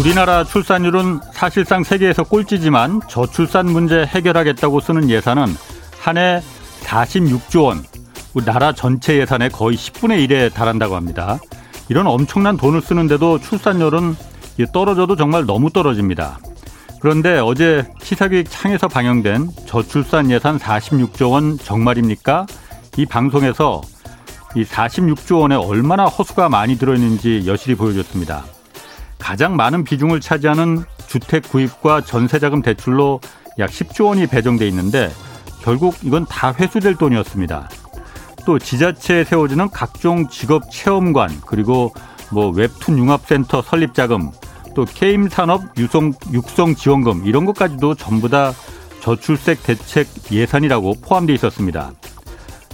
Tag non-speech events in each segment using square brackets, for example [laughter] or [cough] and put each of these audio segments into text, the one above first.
우리나라 출산율은 사실상 세계에서 꼴찌지만 저출산 문제 해결하겠다고 쓰는 예산은 한 해 46조 원, 나라 전체 예산의 거의 10분의 1에 달한다고 합니다. 이런 엄청난 돈을 쓰는데도 출산율은 떨어져도 정말 너무 떨어집니다. 그런데 어제 시사기획 창에서 방영된 저출산 예산 46조 원 정말입니까? 이 방송에서 이 46조 원에 얼마나 허수가 많이 들어있는지 여실히 보여줬습니다. 가장 많은 비중을 차지하는 주택 구입과 전세자금 대출로 약 10조 원이 배정돼 있는데 결국 이건 다 회수될 돈이었습니다. 또 지자체에 세워지는 각종 직업 체험관 그리고 뭐 웹툰 융합센터 설립 자금 또 게임 산업 유성 육성 지원금 이런 것까지도 전부 다 저출생 대책 예산이라고 포함되어 있었습니다.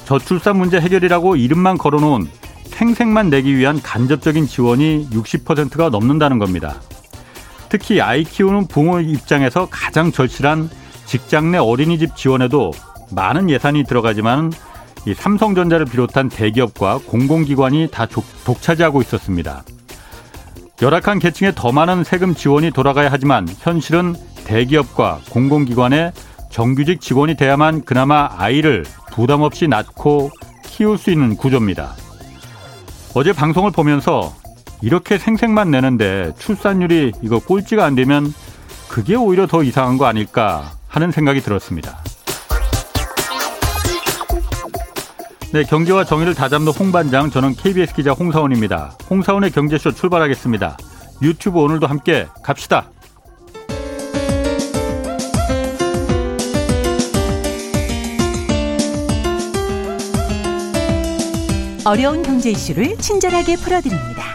저출산 문제 해결이라고 이름만 걸어놓은 생색만 내기 위한 간접적인 지원이 60%가 넘는다는 겁니다. 특히 아이 키우는 부모 입장에서 가장 절실한 직장 내 어린이집 지원에도 많은 예산이 들어가지만 이 삼성전자를 비롯한 대기업과 공공기관이 다 독차지하고 있었습니다. 열악한 계층에 더 많은 세금 지원이 돌아가야 하지만 현실은 대기업과 공공기관의 정규직 직원이 돼야만 그나마 아이를 부담 없이 낳고 키울 수 있는 구조입니다. 어제 방송을 보면서 이렇게 생색만 내는데 출산율이 이거 꼴찌가 안 되면 그게 오히려 더 이상한 거 아닐까 하는 생각이 들었습니다. 네, 경제와 정의를 다잡는 홍반장, 저는 KBS 기자 홍사원입니다. 홍사원의 경제쇼 출발하겠습니다. 유튜브 오늘도 함께 갑시다. 어려운 경제 이슈를 친절하게 풀어드립니다.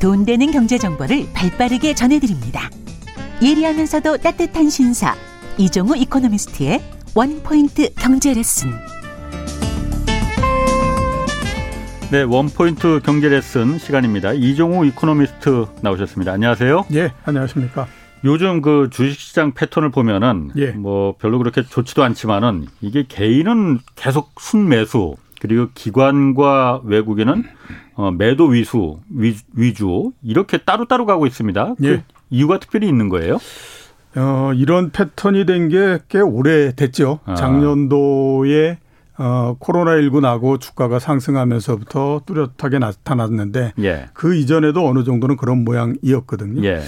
돈 되는 경제 정보를 발빠르게 전해드립니다. 예리하면서도 따뜻한 신사 이종우 이코노미스트의 one point 경제 레슨. 네, one point 경제 레슨 시간입니다. 이종우 이코노미스트 나오셨습니다. 안녕하세요. 예, 안녕하십니까. 요즘 그 주식시장 패턴을 보면은 예. 뭐 별로 그렇게 좋지도 않지만은 이게 개인은 계속 순매수 그리고 기관과 외국인은 어, 매도 위수 위, 위주 이렇게 따로따로 가고 있습니다. 그 예. 그 이유가 특별히 있는 거예요? 어, 이런 패턴이 된 게 꽤 오래됐죠. 아. 작년도에 어, 코로나19 나고 주가가 상승하면서부터 뚜렷하게 나타났는데 예. 그 이전에도 어느 정도는 그런 모양이었거든요. 예.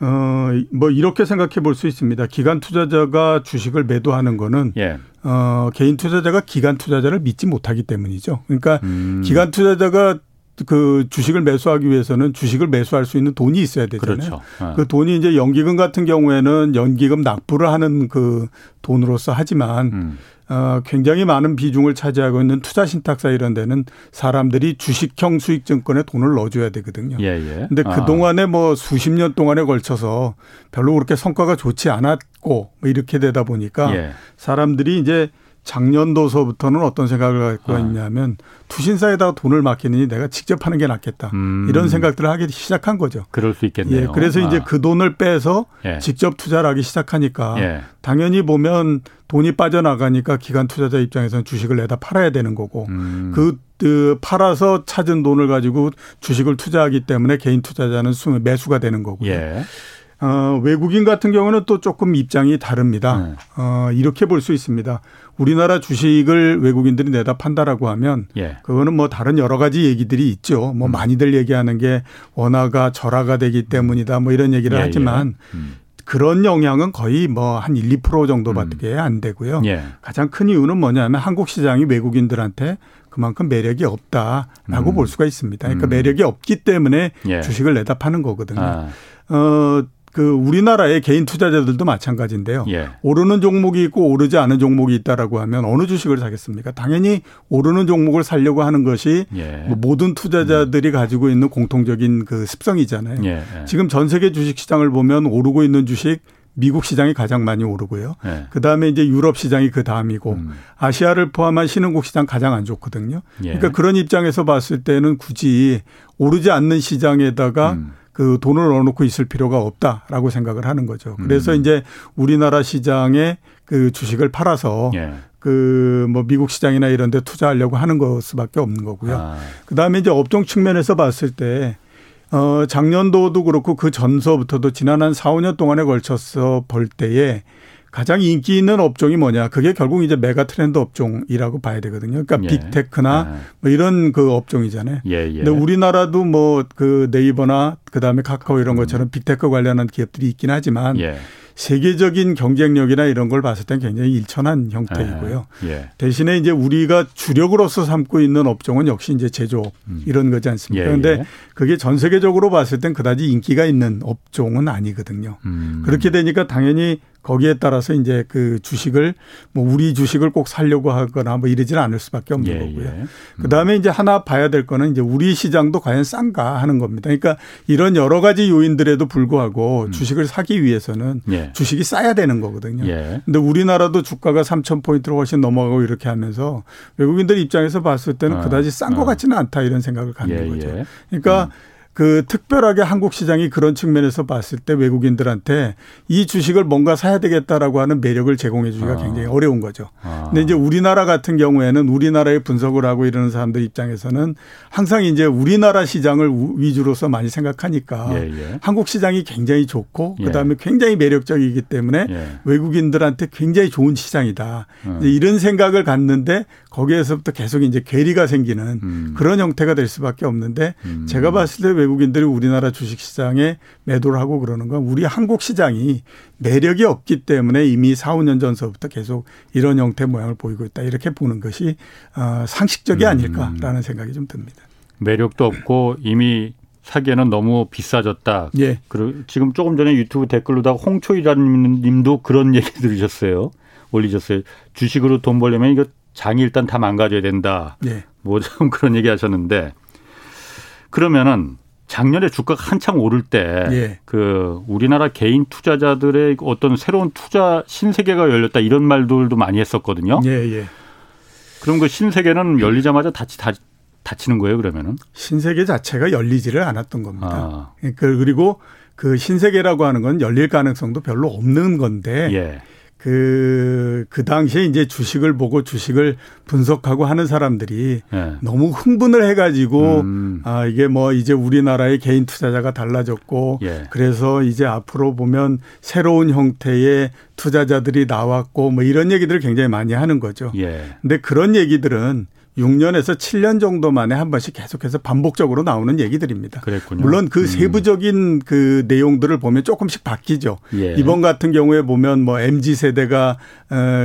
어, 뭐 이렇게 생각해 볼 수 있습니다. 기관 투자자가 주식을 매도하는 거는 예. 어, 개인 투자자가 기관 투자자를 믿지 못하기 때문이죠. 그러니까 음. 기관 투자자가 그 주식을 매수하기 위해서는 주식을 매수할 수 있는 돈이 있어야 되잖아요. 그렇죠. 네. 그 돈이 이제 연기금 같은 경우에는 연기금 납부를 하는 그 돈으로서 하지만 음. 어, 굉장히 많은 비중을 차지하고 있는 투자 신탁사 이런 데는 사람들이 주식형 수익 증권에 돈을 넣어줘야 되거든요. 예, 예. 근데 아. 그동안에 뭐 수십 년 동안에 걸쳐서 별로 그렇게 성과가 좋지 않았고 뭐 이렇게 되다 보니까 예. 사람들이 이제 작년도서부터는 어떤 생각을 갖고 아. 있냐면 투신사에다가 돈을 맡기느니 내가 직접 하는 게 낫겠다. 음. 이런 생각들을 하기 시작한 거죠. 그럴 수 있겠네요. 예, 그래서 아. 이제 그 돈을 빼서 예. 직접 투자를 하기 시작하니까 예. 당연히 보면 돈이 빠져나가니까 기관 투자자 입장에서는 주식을 내다 팔아야 되는 거고 음. 그, 그 팔아서 찾은 돈을 가지고 주식을 투자하기 때문에 개인 투자자는 매수가 되는 거고요. 예. 어, 외국인 같은 경우는 또 조금 입장이 다릅니다. 네. 어, 이렇게 볼 수 있습니다. 우리나라 주식을 외국인들이 내다 판다라고 하면 예. 그거는 뭐 다른 여러 가지 얘기들이 있죠. 뭐 음. 많이들 얘기하는 게 원화가 절하가 되기 때문이다 뭐 이런 얘기를 예, 하지만 예. 음. 그런 영향은 거의 뭐 한 1, 2% 정도밖에 음. 안 되고요. 예. 가장 큰 이유는 뭐냐면 한국 시장이 외국인들한테 그만큼 매력이 없다라고 음. 볼 수가 있습니다. 그러니까 음. 매력이 없기 때문에 예. 주식을 내다 파는 거거든요. 아. 어, 그 우리나라의 개인 투자자들도 마찬가지인데요. 예. 오르는 종목이 있고 오르지 않은 종목이 있다라고 하면 어느 주식을 사겠습니까? 당연히 오르는 종목을 살려고 하는 것이 예. 뭐 모든 투자자들이 음. 가지고 있는 공통적인 그 습성이잖아요. 예. 예. 지금 전 세계 주식 시장을 보면 오르고 있는 주식 미국 시장이 가장 많이 오르고요. 네. 그 다음에 이제 유럽 시장이 그 다음이고 음. 아시아를 포함한 신흥국 시장 가장 안 좋거든요. 예. 그러니까 그런 입장에서 봤을 때는 굳이 오르지 않는 시장에다가 음. 그 돈을 넣어놓고 있을 필요가 없다라고 생각을 하는 거죠. 그래서 음. 이제 우리나라 시장에 그 주식을 팔아서 예. 그뭐 미국 시장이나 이런 데 투자하려고 하는 것 수밖에 없는 거고요. 아. 그다음에 이제 업종 측면에서 봤을 때 어, 작년도도 그렇고 그 전서부터도 지난 한 4, 5년 동안에 걸쳐서 볼 때에 가장 인기 있는 업종이 뭐냐? 그게 결국 이제 mega trend 업종이라고 봐야 되거든요. 그러니까 예. big tech나 예. 뭐 이런 그 업종이잖아요. 예, 예. 근데 우리나라도 뭐 그 네이버나 그다음에 카카오 이런 것처럼 big tech 관련한 기업들이 있긴 하지만 예. 세계적인 경쟁력이나 이런 걸 봤을 땐 굉장히 일천한 형태이고요. 예. 예. 대신에 이제 우리가 주력으로서 삼고 있는 업종은 역시 이제 제조업 음. 이런 거지 않습니까? 그런데 예, 예. 그게 전 세계적으로 봤을 땐 그다지 인기가 있는 업종은 아니거든요. 음. 그렇게 되니까 당연히 거기에 따라서 이제 그 주식을 뭐 우리 주식을 꼭 살려고 하거나 뭐 이러지는 않을 수밖에 없는 예, 거고요. 예. 음. 그다음에 이제 하나 봐야 될 거는 이제 우리 시장도 과연 싼가 하는 겁니다. 그러니까 이런 여러 가지 요인들에도 불구하고 음. 주식을 사기 위해서는 예. 주식이 싸야 되는 거거든요. 예. 근데 우리나라도 주가가 3천 포인트로 훨씬 넘어가고 이렇게 하면서 외국인들 입장에서 봤을 때는 어. 그다지 싼것 어. 같지는 않다 이런 생각을 갖는 예, 거죠. 예. 그러니까 음. 그 특별하게 한국 시장이 그런 측면에서 봤을 때 외국인들한테 이 주식을 뭔가 사야 되겠다라고 하는 매력을 제공해 주기가 아. 굉장히 어려운 거죠. 아. 근데 이제 우리나라 같은 경우에는 우리나라의 분석을 하고 이러는 사람들 입장에서는 항상 이제 우리나라 시장을 위주로서 많이 생각하니까 예, 예. 한국 시장이 굉장히 좋고 예. 그다음에 굉장히 매력적이기 때문에 예. 외국인들한테 굉장히 좋은 시장이다. 음. 이런 생각을 갖는데 거기에서부터 계속 이제 괴리가 생기는 음. 그런 형태가 될 수밖에 없는데 음. 제가 봤을 때 외국인들이 우리나라 주식 시장에 매도를 하고 그러는 건 우리 한국 시장이 매력이 없기 때문에 이미 4, 5년 전서부터 계속 이런 형태 모양을 보이고 있다. 이렇게 보는 것이 어, 상식적이 음. 아닐까라는 생각이 좀 듭니다. 매력도 없고 이미 사기에는 너무 비싸졌다. 예. 그리고 지금 조금 전에 유튜브 댓글로다가 홍초이라는 님도 그런 [laughs] 얘기 들으셨어요. 올리셨어요. 주식으로 돈 벌려면 이거 장이 일단 다 망가져야 된다. 예. 뭐좀 [laughs] 그런 얘기 하셨는데 그러면은 작년에 주가가 한창 오를 때그 예. 그 우리나라 개인 투자자들의 어떤 새로운 투자 신세계가 열렸다 이런 말들도 많이 했었거든요. 예, 예. 그럼 그 신세계는 열리자마자 닫히, 닫, 닫히는 거예요, 그러면은? 신세계 자체가 열리지를 않았던 겁니다. 아. 그, 그리고 그 신세계라고 하는 건 열릴 가능성도 별로 없는 건데 예. 그, 그 당시에 이제 주식을 보고 주식을 분석하고 하는 사람들이 네. 너무 흥분을 해가지고, 음. 아, 이게 뭐 이제 우리나라의 개인 투자자가 달라졌고, 예. 그래서 이제 앞으로 보면 새로운 형태의 투자자들이 나왔고, 뭐 이런 얘기들을 굉장히 많이 하는 거죠. 예. 근데 그런 얘기들은 6년에서 7년 정도 만에 한 번씩 계속해서 반복적으로 나오는 얘기들입니다. 그랬군요. 물론 그 음. 세부적인 그 내용들을 보면 조금씩 바뀌죠. 예. 이번 같은 경우에 보면 뭐 MZ 세대가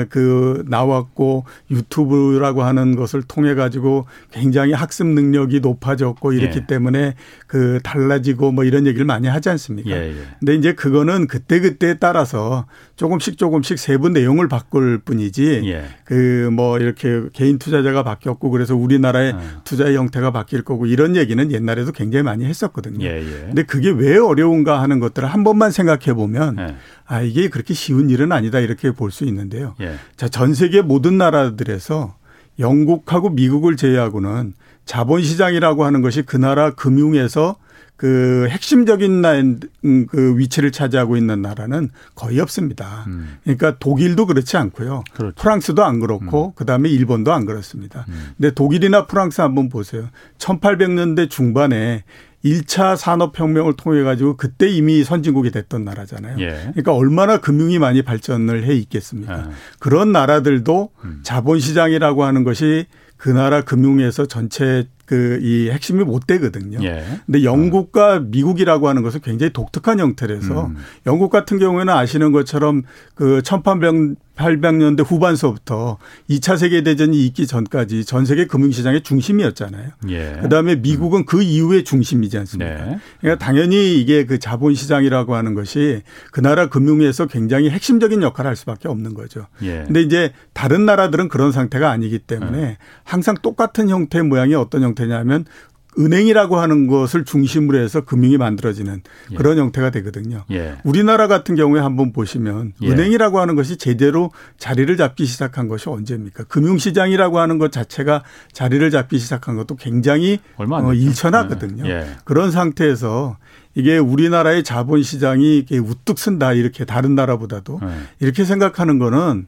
그 나왔고 유튜브라고 하는 것을 통해 가지고 굉장히 학습 능력이 높아졌고 이렇기 예. 때문에 그 달라지고 뭐 이런 얘기를 많이 하지 않습니까? 예. 예. 근데 이제 그거는 그때 그때에 따라서 조금씩 조금씩 세부 내용을 바꿀 뿐이지 예. 그뭐 이렇게 개인 투자자가 바뀌었고 바뀌고 그래서 우리나라의 네. 투자의 형태가 바뀔 거고 이런 얘기는 옛날에도 굉장히 많이 했었거든요. 예, 예. 근데 그게 왜 어려운가 하는 것들을 한 번만 생각해 보면 예. 아 이게 그렇게 쉬운 일은 아니다 이렇게 볼 수 있는데요. 예. 자, 전 세계 모든 나라들에서 영국하고 미국을 제외하고는 자본시장이라고 하는 것이 그 나라 금융에서 그 핵심적인 음, 그 위치를 차지하고 있는 나라는 거의 없습니다. 음. 그러니까 독일도 그렇지 않고요. 그렇죠. 프랑스도 안 그렇고 음. 그다음에 일본도 안 그렇습니다. 음. 근데 독일이나 프랑스 한번 보세요. 1800년대 중반에 1차 산업혁명을 통해 가지고 그때 이미 선진국이 됐던 나라잖아요. 예. 그러니까 얼마나 금융이 많이 발전을 해 있겠습니까? 예. 그런 나라들도 음. 자본시장이라고 하는 것이 그 나라 금융에서 전체 그 이 핵심이 못 되거든요. 예. 근데 영국과 미국이라고 하는 것은 굉장히 독특한 형태라서 음. 영국 같은 경우에는 아시는 것처럼 그 1800년대 후반서부터 2차 세계 대전이 있기 전까지 전 세계 금융 시장의 중심이었잖아요. 예. 그다음에 미국은 음. 그 이후의 중심이지 않습니까? 네. 그러니까 당연히 이게 그 자본 시장이라고 하는 것이 그 나라 금융에서 굉장히 핵심적인 역할을 할 수밖에 없는 거죠. 예. 근데 이제 다른 나라들은 그런 상태가 아니기 때문에 예. 항상 똑같은 형태의 모양이 어떤 형태 형태냐면 은행이라고 하는 것을 중심으로 해서 금융이 만들어지는 예. 그런 형태가 되거든요. 예. 우리나라 같은 경우에 한번 보시면 예. 은행이라고 하는 것이 제대로 자리를 잡기 시작한 것이 언제입니까? 금융시장이라고 하는 것 자체가 자리를 잡기 시작한 것도 굉장히 어, 일천하거든요. 예. 그런 상태에서 이게 우리나라의 자본시장이 이게 우뚝 쓴다 이렇게 다른 나라보다도 예. 이렇게 생각하는 거는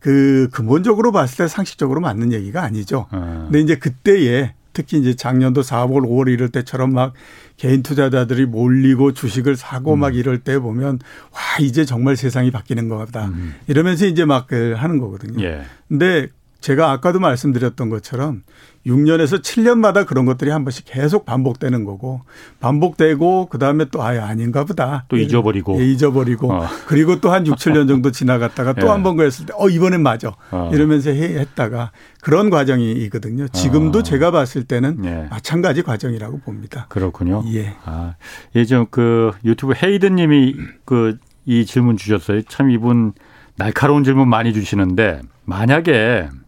그 근본적으로 봤을 때 상식적으로 맞는 얘기가 아니죠. 예. 근데 이제 그때에 특히 이제 작년도 4월, 5월 이럴 때처럼 막 개인 투자자들이 몰리고 주식을 사고 음. 막 이럴 때 보면 와 이제 정말 세상이 바뀌는 것 같다. 음. 이러면서 이제 막그 하는 거거든요. 예. 근데 제가 아까도 말씀드렸던 것처럼 6년에서 7년마다 그런 것들이 한 번씩 계속 반복되는 거고 반복되고 그다음에 또 아예 아닌가 보다. 또 잊어버리고. 예, 잊어버리고. 어. 그리고 또 한 6, 7년 정도 지나갔다가 또 한번 예. 그랬을 때 어 이번엔 맞아. 어. 이러면서 했다가 그런 과정이거든요. 지금도 어. 제가 봤을 때는 예. 마찬가지 과정이라고 봅니다. 그렇군요. 예. 아, 예전 그 유튜브 헤이든 님이 그 이 질문 주셨어요. 참 이분 날카로운 질문 많이 주시는데 만약에 어,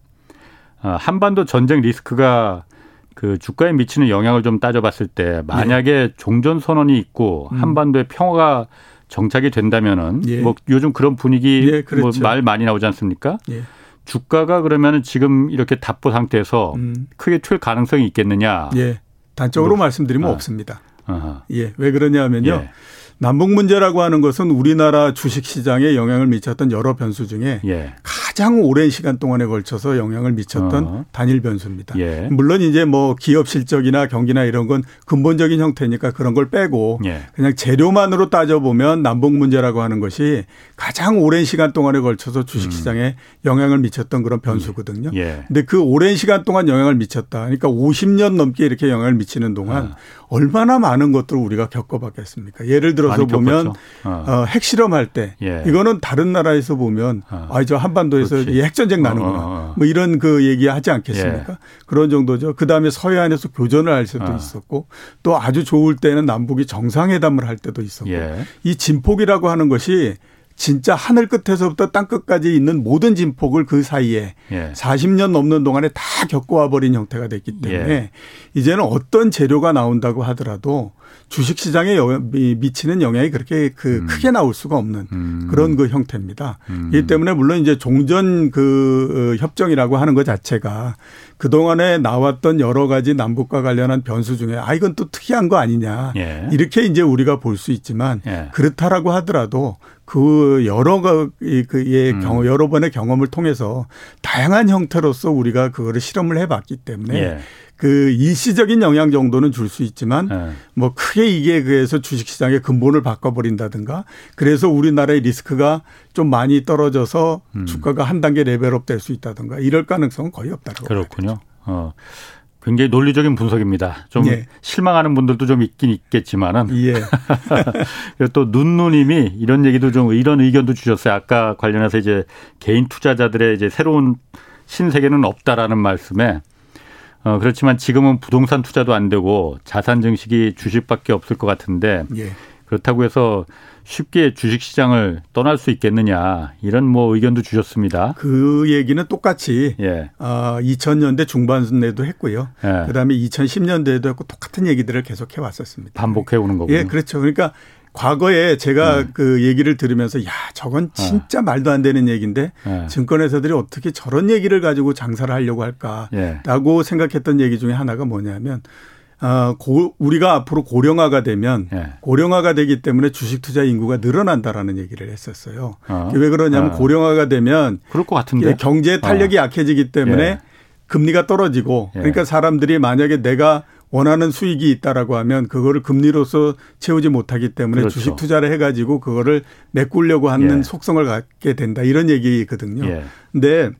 한반도 전쟁 리스크가 그 주가에 미치는 영향을 좀 따져봤을 때 만약에 예. 종전 선언이 있고 음. 한반도의 평화가 정착이 된다면은 예. 뭐 요즘 그런 분위기 예, 그렇죠. 뭐말 많이 나오지 않습니까? 예. 주가가 그러면은 지금 이렇게 답보 상태에서 음. 크게 튈 가능성이 있겠느냐? 예. 단적으로 뭐, 말씀드리면 아. 없습니다. 아하. 예. 왜 그러냐면요. 예. 남북 문제라고 하는 것은 우리나라 주식 시장에 영향을 미쳤던 여러 변수 중에 예. 가장 오랜 시간 동안에 걸쳐서 영향을 미쳤던 어. 단일 변수입니다. 예. 물론 이제 뭐 기업 실적이나 경기나 이런 건 근본적인 형태니까 그런 걸 빼고 예. 그냥 재료만으로 따져보면 남북 문제라고 하는 것이 가장 오랜 시간 동안에 걸쳐서 주식 음. 시장에 음. 영향을 미쳤던 그런 변수거든요. 예. 근데 그 오랜 시간 동안 영향을 미쳤다. 그러니까 50년 넘게 이렇게 영향을 미치는 동안 아. 얼마나 많은 것들을 우리가 겪어봤겠습니까? 예를 들어서 보면 어. 어, 핵실험할 때 예. 이거는 다른 나라에서 보면 어. 아저 한반도에 서 핵전쟁 나는구나 어, 어, 어. 뭐 이런 그 얘기 하지 않겠습니까? 예. 그런 정도죠. 그 다음에 서해안에서 교전을 할 수도 어. 있었고 또 아주 좋을 때는 남북이 정상회담을 할 때도 있었고 예. 이 진폭이라고 하는 것이 진짜 하늘 끝에서부터 땅 끝까지 있는 모든 진폭을 그 사이에 예. 40년 넘는 동안에 다 겪어와 버린 형태가 됐기 때문에 예. 이제는 어떤 재료가 나온다고 하더라도 주식 시장에 미치는 영향이 그렇게 그 음. 크게 나올 수가 없는 음. 그런 그 형태입니다. 음. 이 때문에 물론 이제 종전 그 어, 협정이라고 하는 것 자체가 그동안에 나왔던 여러 가지 남북과 관련한 변수 중에 아 이건 또 특이한 거 아니냐. 예. 이렇게 이제 우리가 볼 수 있지만 예. 그렇다라고 하더라도 그 여러 그의 음. 경험 여러 번의 경험을 통해서 다양한 형태로서 우리가 그거를 실험을 해 봤기 때문에 예. 그 일시적인 영향 정도는 줄 수 있지만 네. 뭐 크게 이게 그래서 주식시장의 근본을 바꿔버린다든가 그래서 우리나라의 리스크가 좀 많이 떨어져서 음. 주가가 한 단계 레벨업 될 수 있다든가 이럴 가능성은 거의 없다고 그렇군요. 어. 굉장히 논리적인 분석입니다. 좀 예. 실망하는 분들도 좀 있긴 있겠지만은. 예. [laughs] 또 눈누님이 이런 얘기도 좀 이런 의견도 주셨어요. 아까 관련해서 이제 개인 투자자들의 이제 새로운 신세계는 없다라는 말씀에 어, 그렇지만 지금은 부동산 투자도 안 되고 자산 증식이 주식밖에 없을 것 같은데 예. 그렇다고 해서 쉽게 주식 시장을 떠날 수 있겠느냐 이런 뭐 의견도 주셨습니다. 그 얘기는 똑같이 예. 어, 2000년대 중반에도 했고요. 예. 그다음에 2010년대에도 했고 똑같은 얘기들을 계속 해왔었습니다. 반복해 오는 거군요. 예, 그렇죠. 그러니까 과거에 제가 네. 그 얘기를 들으면서 야 저건 네. 진짜 네. 말도 안 되는 얘기인데 네. 증권회사들이 어떻게 저런 얘기를 가지고 장사를 하려고 할까라고 네. 생각했던 얘기 중에 하나가 뭐냐면 어, 고, 우리가 앞으로 고령화가 되면 네. 고령화가 되기 때문에 주식 투자 인구가 늘어난다라는 얘기를 했었어요. 어. 왜 그러냐면 어. 고령화가 되면 그럴 것 같은데 경제 탄력이 어. 약해지기 때문에 예. 금리가 떨어지고 예. 그러니까 사람들이 만약에 내가 원하는 수익이 있다라고 하면 그거를 금리로서 채우지 못하기 때문에 그렇죠. 주식 투자를 해가지고 그거를 메꾸려고 하는 예. 속성을 갖게 된다 이런 얘기거든요. 예. 근데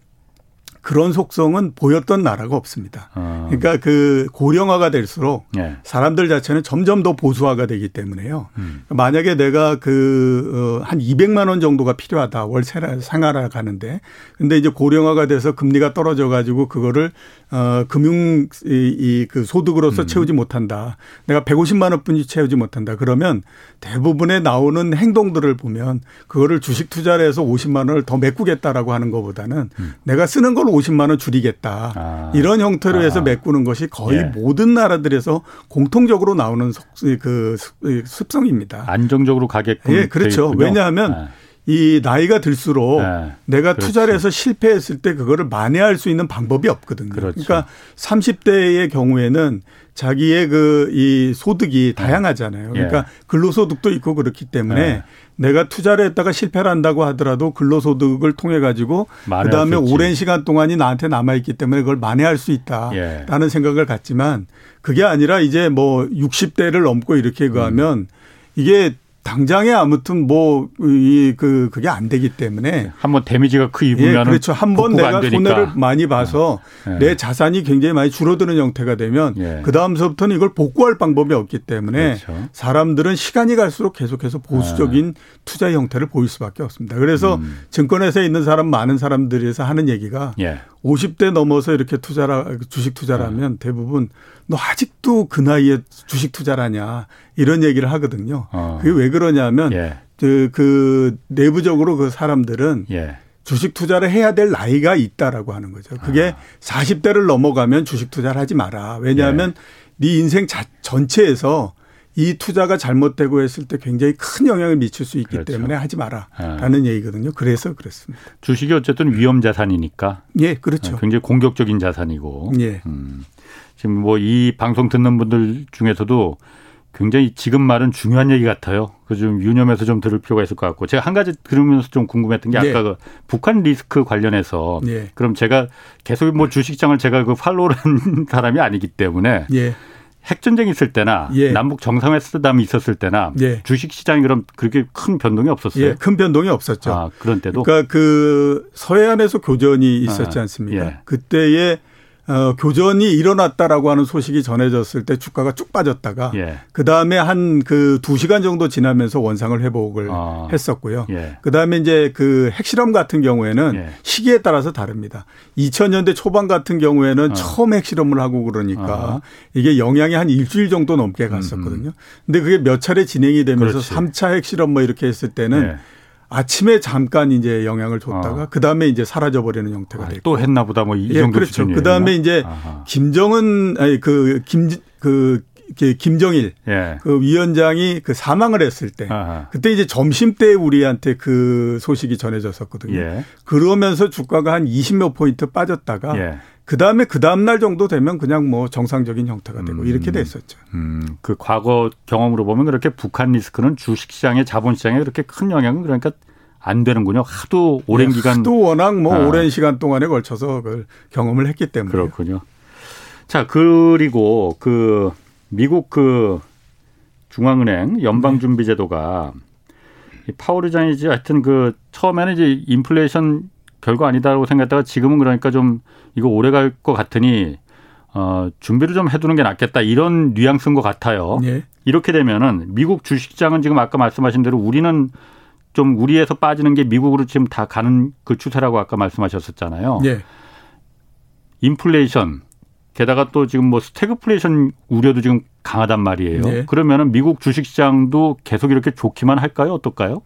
그런 속성은 보였던 나라가 없습니다. 어. 그러니까 그 고령화가 될수록 예. 사람들 자체는 점점 더 보수화가 되기 때문에요. 음. 만약에 내가 그한 어, 200만 원 정도가 필요하다 월 생활을 가는데 근데 이제 고령화가 돼서 금리가 떨어져 가지고 그거를 어 금융 이그 소득으로서 음. 채우지 못한다. 내가 150만 원뿐이 채우지 못한다. 그러면 대부분의 나오는 행동들을 보면 그거를 주식 투자를 해서 50만 원을 더 메꾸겠다라고 하는 것보다는 음. 내가 쓰는 걸 50만 원 줄이겠다. 아. 이런 형태로 해서 아. 메꾸는 것이 거의 예. 모든 나라들에서 공통적으로 나오는 그 습성입니다. 안정적으로 가게끔. 예, 그렇죠. 왜냐하면 아. 이 나이가 들수록 네. 내가 그렇지. 투자를 해서 실패했을 때 그거를 만회할 수 있는 방법이 없거든요. 그렇죠. 그러니까 30대의 경우에는 자기의 그 이 소득이 네. 다양하잖아요. 그러니까 예. 근로소득도 있고 그렇기 때문에 네. 내가 투자를 했다가 실패를 한다고 하더라도 근로소득을 통해 가지고 그다음에 오랜 시간 동안이 나한테 남아 있기 때문에 그걸 만회할 수 있다라는 예. 생각을 갖지만 그게 아니라 이제 뭐 60대를 넘고 이렇게 가면 음. 이게 당장에 아무튼 뭐 이 그 그게 안 되기 때문에 한번 데미지가 크 입으면 예, 그렇죠. 한번 내가 손해를 많이 봐서 네. 내 자산이 굉장히 많이 줄어드는 형태가 되면 예. 그 다음서부터는 이걸 복구할 방법이 없기 때문에 그렇죠. 사람들은 시간이 갈수록 계속해서 보수적인 네. 투자 형태를 보일 수밖에 없습니다. 그래서 음. 증권회사에 있는 사람 많은 사람들에서 하는 얘기가 예. 50대 넘어서 이렇게 투자라 주식 투자를 네. 대부분 너 아직도 그 나이에 주식 투자를 하냐 이런 얘기를 하거든요. 어. 그게 왜 그러냐면 예. 그, 그 내부적으로 그 사람들은 예. 주식 투자를 해야 될 나이가 있다라고 하는 거죠. 그게 아. 40대를 넘어가면 주식 투자를 하지 마라. 왜냐하면 예. 네 인생 자, 전체에서 이 투자가 잘못되고 했을 때 굉장히 큰 영향을 미칠 수 있기 그렇죠. 때문에 하지 마라라는 네. 얘기거든요. 그래서 그렇습니다. 주식이 어쨌든 위험 자산이니까. 예, 그렇죠. 굉장히 공격적인 자산이고. 예. 음. 지금 뭐 이 방송 듣는 분들 중에서도 굉장히 지금 말은 중요한 얘기 같아요. 그 좀 유념해서 좀 들을 필요가 있을 것 같고 제가 한 가지 들으면서 좀 궁금했던 게 아까 예. 그 북한 리스크 관련해서 예. 그럼 제가 계속 뭐 주식장을 제가 그 팔로우를 한 [laughs] 사람이 아니기 때문에 예. 핵전쟁 있을 때나 예. 남북 정상회담이 있었을 때나 예. 주식 시장이 그럼 그렇게 큰 변동이 없었어요. 예, 큰 변동이 없었죠. 아, 그런 때도. 그러니까 그 서해안에서 교전이 있었지 아, 않습니까? 아, 그때에 어, 교전이 일어났다라고 하는 소식이 전해졌을 때 주가가 쭉 빠졌다가 예. 그 다음에 한 그 두 시간 정도 지나면서 원상을 회복을 아. 했었고요. 예. 그 다음에 이제 그 핵실험 같은 경우에는 예. 시기에 따라서 다릅니다. 2000년대 초반 같은 경우에는 아. 처음 핵실험을 하고 그러니까 아. 이게 영향이 한 일주일 정도 넘게 갔었거든요. 음. 근데 그게 몇 차례 진행이 되면서 그렇지. 3차 핵실험 뭐 이렇게 했을 때는 예. 아침에 잠깐 이제 영향을 줬다가 어. 그 다음에 이제 사라져 버리는 형태가 아, 됐고 또 했나 보다 뭐이 예, 정도 그렇죠. 그 다음에 이제 아하. 김정은 아니 그김그 김정일 예. 그 위원장이 그 사망을 했을 때 아하. 그때 이제 점심 때 우리한테 그 소식이 전해졌었거든요. 예. 그러면서 주가가 한 20몇 포인트 빠졌다가 예. 그 다음에 그 다음 날 정도 되면 그냥 뭐 정상적인 형태가 되고 음. 이렇게 됐었죠. 음. 그 과거 경험으로 보면 그렇게 북한 리스크는 주식시장에 자본시장에 그렇게 큰 영향은 그러니까 안 되는군요. 하도 오랜 네, 기간. 또 워낙 뭐 아. 오랜 시간 동안에 걸쳐서 그걸 경험을 했기 때문에. 그렇군요. 자, 그리고 그 미국 그 중앙은행 연방준비제도가 네. 파월 의장이지 하여튼 그 처음에는 이제 인플레이션 별거 아니다라고 생각했다가 지금은 그러니까 좀 이거 오래 갈 것 같으니 어, 준비를 좀 해두는 게 낫겠다 이런 뉘앙스인 것 같아요. 예. 이렇게 되면은 미국 주식시장은 지금 아까 말씀하신 대로 우리는 좀 우리에서 빠지는 게 미국으로 지금 다 가는 그 추세라고 아까 말씀하셨었잖아요. 예. 인플레이션 게다가 또 지금 뭐 스태그플레이션 우려도 지금 강하단 말이에요. 네. 그러면은 미국 주식시장도 계속 이렇게 좋기만 할까요? 어떨까요?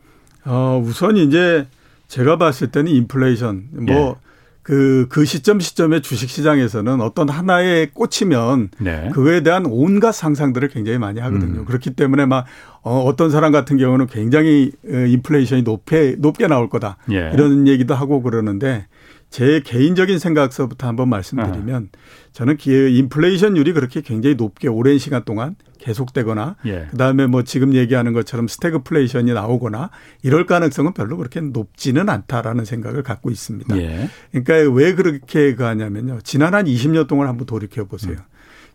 어, 우선 이제 제가 봤을 때는 인플레이션 뭐 예. 그, 그 시점 시점에 주식 시장에서는 어떤 하나에 꽂히면 네. 그거에 대한 온갖 상상들을 굉장히 많이 하거든요. 음. 그렇기 때문에 막 어, 어떤 사람 같은 경우는 굉장히 어, 인플레이션이 높게, 높게 나올 거다. 예. 이런 얘기도 하고 그러는데 제 개인적인 생각서부터 한번 말씀드리면 아. 저는 인플레이션율이 그렇게 굉장히 높게 오랜 시간 동안 계속되거나 예. 그다음에 뭐 지금 얘기하는 것처럼 스태그플레이션이 나오거나 이럴 가능성은 별로 그렇게 높지는 않다라는 생각을 갖고 있습니다. 예. 그러니까 왜 그렇게 가냐면요. 지난 한 20년 동안 한번 돌이켜 보세요. 음.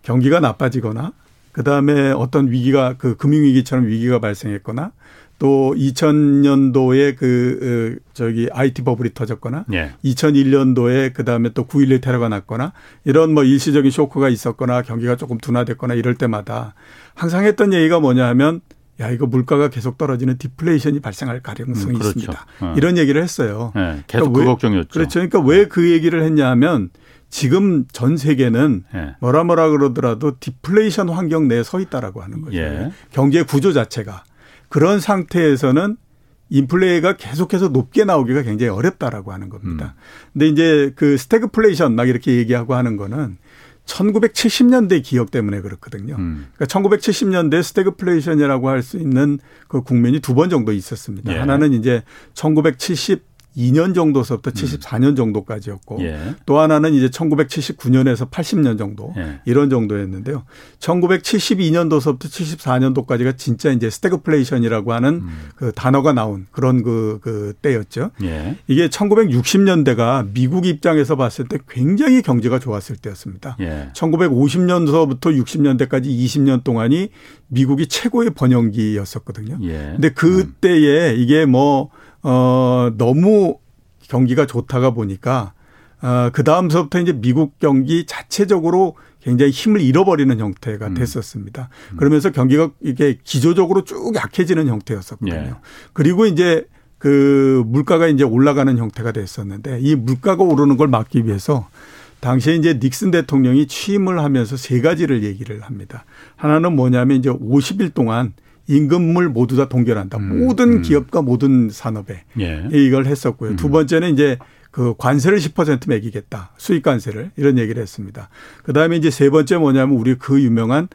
경기가 나빠지거나 그다음에 어떤 위기가 그 금융 위기처럼 위기가 발생했거나 또 2000년도에 그 어, 저기 IT 버블이 터졌거나 예. 2001년도에 그다음에 또 9.11 테러가 났거나 이런 뭐 일시적인 쇼크가 있었거나 경기가 조금 둔화됐거나 이럴 때마다 항상 했던 얘기가 뭐냐 하면 야 이거 물가가 계속 떨어지는 디플레이션이 발생할 가능성이 음, 그렇죠. 있습니다. 어. 이런 얘기를 했어요. 네, 계속 그러니까 그 걱정이었죠. 그렇죠. 그러니까 왜 그 얘기를 했냐 하면 지금 전 세계는 네. 뭐라 뭐라 그러더라도 디플레이션 환경 내에 서 있다라고 하는 거죠. 예. 경제 구조 자체가. 그런 상태에서는 인플레이가 계속해서 높게 나오기가 굉장히 어렵다라고 하는 겁니다. 음. 근데 이제 그 스태그플레이션 막 이렇게 얘기하고 하는 거는 1970년대 기억 때문에 그렇거든요. 음. 그러니까 1970년대 스태그플레이션이라고 할 수 있는 그 국면이 두 번 정도 있었습니다. 예. 하나는 이제 1970 2년 정도서부터 음. 74년 정도까지였고 예. 또 하나는 이제 1979년에서 80년 정도 예. 이런 정도였는데요. 1972년도서부터 74년도까지가 진짜 이제 스태그플레이션이라고 하는 음. 그 단어가 나온 그런 그, 그 때였죠. 예. 이게 1960년대가 미국 입장에서 봤을 때 굉장히 경제가 좋았을 때였습니다. 1950년서부터 60년대까지 20년 동안이 미국이 최고의 번영기였었거든요. 예. 근데 그때에 이게 뭐 어, 너무 경기가 좋다가 보니까 어, 그 다음서부터 이제 미국 경기 자체적으로 굉장히 힘을 잃어버리는 형태가 음. 됐었습니다. 음. 그러면서 경기가 이게 기조적으로 쭉 약해지는 형태였었거든요. 예. 그리고 이제 그 물가가 이제 올라가는 형태가 됐었는데 이 물가가 오르는 걸 막기 위해서 당시에 이제 닉슨 대통령이 취임을 하면서 세 가지를 얘기를 합니다. 하나는 뭐냐면 이제 50일 동안 임금을 모두 다 동결한다. 음. 모든 음. 기업과 모든 산업에 예. 이걸 했었고요. 음. 두 번째는 이제 그 관세를 10% 매기겠다. 수익 관세를 이런 얘기를 했습니다. 그다음에 이제 세 번째 뭐냐면 우리 그 유명한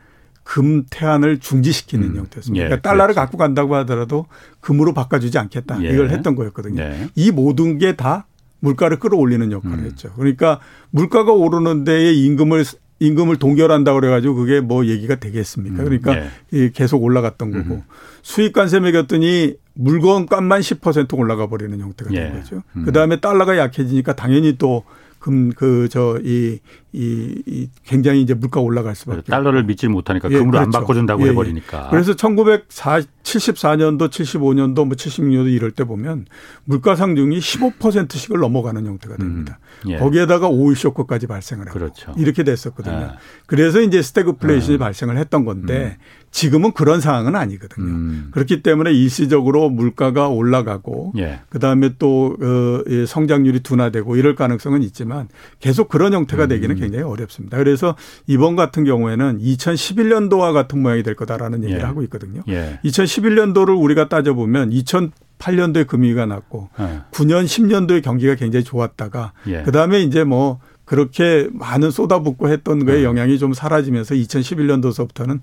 금 태안을 중지시키는 음. 형태였습니다. 예, 그러니까 달러를 그렇지. 갖고 간다고 하더라도 금으로 바꿔주지 않겠다. 예. 이걸 했던 거였거든요. 예. 이 모든 게 다 물가를 끌어올리는 역할을 음. 했죠. 그러니까 물가가 오르는 데에 임금을 임금을 동결한다 그래가지고 그게 뭐 얘기가 되겠습니까? 그러니까 음, 네. 계속 올라갔던 거고 음. 수익 관세 매겼더니 물건 값만 10% 올라가 버리는 형태가 된 예. 거죠. 음. 그 다음에 달러가 약해지니까 당연히 또 금, 그, 저, 이, 이, 이 굉장히 이제 물가 올라갈 수밖에. 달러를 믿지 못하니까 예, 금으로 그렇죠. 안 바꿔준다고 예, 예. 해버리니까. 그래서 1974년도, 75년도, 뭐 76년도 이럴 때 보면 물가 상승이 15%씩을 넘어가는 형태가 됩니다. 음. 예. 거기에다가 오일 쇼크까지 발생을 하고. 그렇죠. 이렇게 됐었거든요. 예. 그래서 이제 스태그플레이션이 예. 발생을 했던 건데 음. 지금은 그런 상황은 아니거든요. 음. 그렇기 때문에 일시적으로 물가가 올라가고 예. 그다음에 또 어, 성장률이 둔화되고 이럴 가능성은 있지만 계속 그런 형태가 되기는 음. 굉장히 어렵습니다. 그래서 이번 같은 경우에는 2011년도와 같은 모양이 될 거다라는 얘기를 예. 하고 있거든요. 예. 2011년도를 우리가 따져보면 2000 8년도에 금리가 낮고 예. 9년 10년도에 경기가 굉장히 좋았다가 예. 그다음에 이제 뭐 그렇게 많은 쏟아붓고 했던 거에 네. 영향이 좀 사라지면서 2011년도서부터는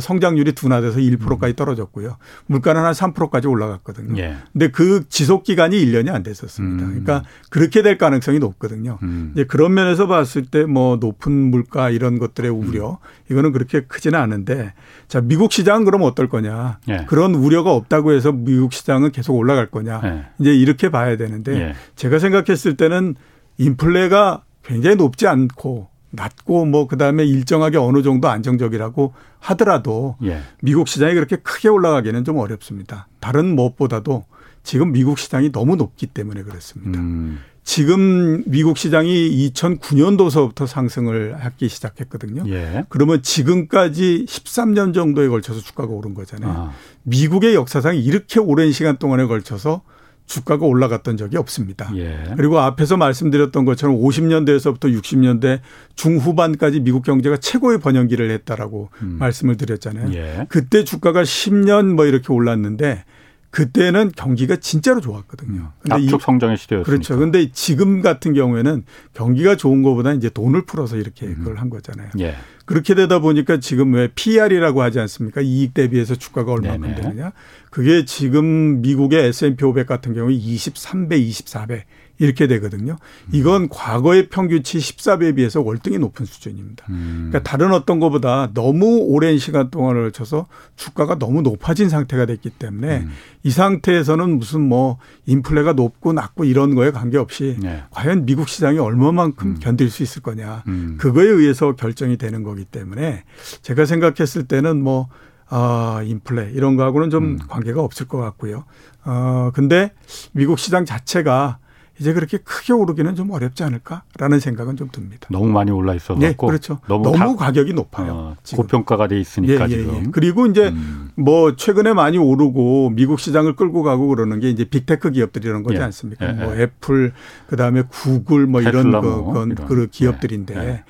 성장률이 둔화돼서 1%까지 음. 떨어졌고요. 물가는 한 3%까지 올라갔거든요. 예. 근데 그 지속 기간이 1년이 안 됐었습니다. 음. 그러니까 그렇게 될 가능성이 높거든요. 음. 이제 그런 면에서 봤을 때 뭐 높은 물가 이런 것들의 우려 음. 이거는 그렇게 크지는 않은데 자 미국 시장은 그럼 어떨 거냐? 예. 그런 우려가 없다고 해서 미국 시장은 계속 올라갈 거냐? 예. 이제 이렇게 봐야 되는데 예. 제가 생각했을 때는 인플레가 굉장히 높지 않고 낮고 뭐 그다음에 일정하게 어느 정도 안정적이라고 하더라도 예. 미국 시장이 그렇게 크게 올라가기는 좀 어렵습니다. 다른 무엇보다도 지금 미국 시장이 너무 높기 때문에 그렇습니다. 음. 지금 미국 시장이 2009년도서부터 상승을 하기 시작했거든요. 예. 그러면 지금까지 13년 정도에 걸쳐서 주가가 오른 거잖아요. 아. 미국의 역사상 이렇게 오랜 시간 동안에 걸쳐서 주가가 올라갔던 적이 없습니다. 예. 그리고 앞에서 말씀드렸던 것처럼 50년대에서부터 60년대 중후반까지 미국 경제가 최고의 번영기를 했다라고 음. 말씀을 드렸잖아요. 예. 그때 주가가 10년 뭐 이렇게 올랐는데 그때는 경기가 진짜로 좋았거든요. 근데 압축 성장의 시대였으니까. 그렇죠. 근데 지금 같은 경우에는 경기가 좋은 것보다 이제 돈을 풀어서 이렇게 음. 그걸 한 거잖아요. 예. 그렇게 되다 보니까 지금 왜 PR이라고 하지 않습니까? 이익 대비해서 주가가 얼마큼. 되느냐? 그게 지금 미국의 S&P 500 같은 경우에 23배, 24배 이렇게 되거든요. 이건 과거의 평균치 14배에 비해서 월등히 높은 수준입니다. 음. 그러니까 다른 어떤 것보다 너무 오랜 시간 동안을 걸쳐서 주가가 너무 높아진 상태가 됐기 때문에 음. 이 상태에서는 무슨 뭐 인플레가 높고 낮고 이런 거에 관계없이 네. 과연 미국 시장이 얼마만큼 음. 견딜 수 있을 거냐. 음. 그거에 의해서 결정이 되는 거기 때문에 제가 생각했을 때는 뭐 아, 인플레 이런 거하고는 좀 음. 관계가 없을 것 같고요. 어, 근데 미국 시장 자체가 이제 그렇게 크게 오르기는 좀 어렵지 않을까라는 생각은 좀 듭니다. 너무 많이 올라 있어서 네, 그렇죠. 너무, 너무 가격이 높아요. 어, 고평가가 돼 있으니까 예, 예, 지금. 예. 그리고 이제 음. 뭐 최근에 많이 오르고 미국 시장을 끌고 가고 그러는 게 이제 big tech 기업들 이런 거지 예. 않습니까? 예, 뭐 예. 애플 그다음에 구글 뭐 이런 거, 뭐 그런 그 기업들인데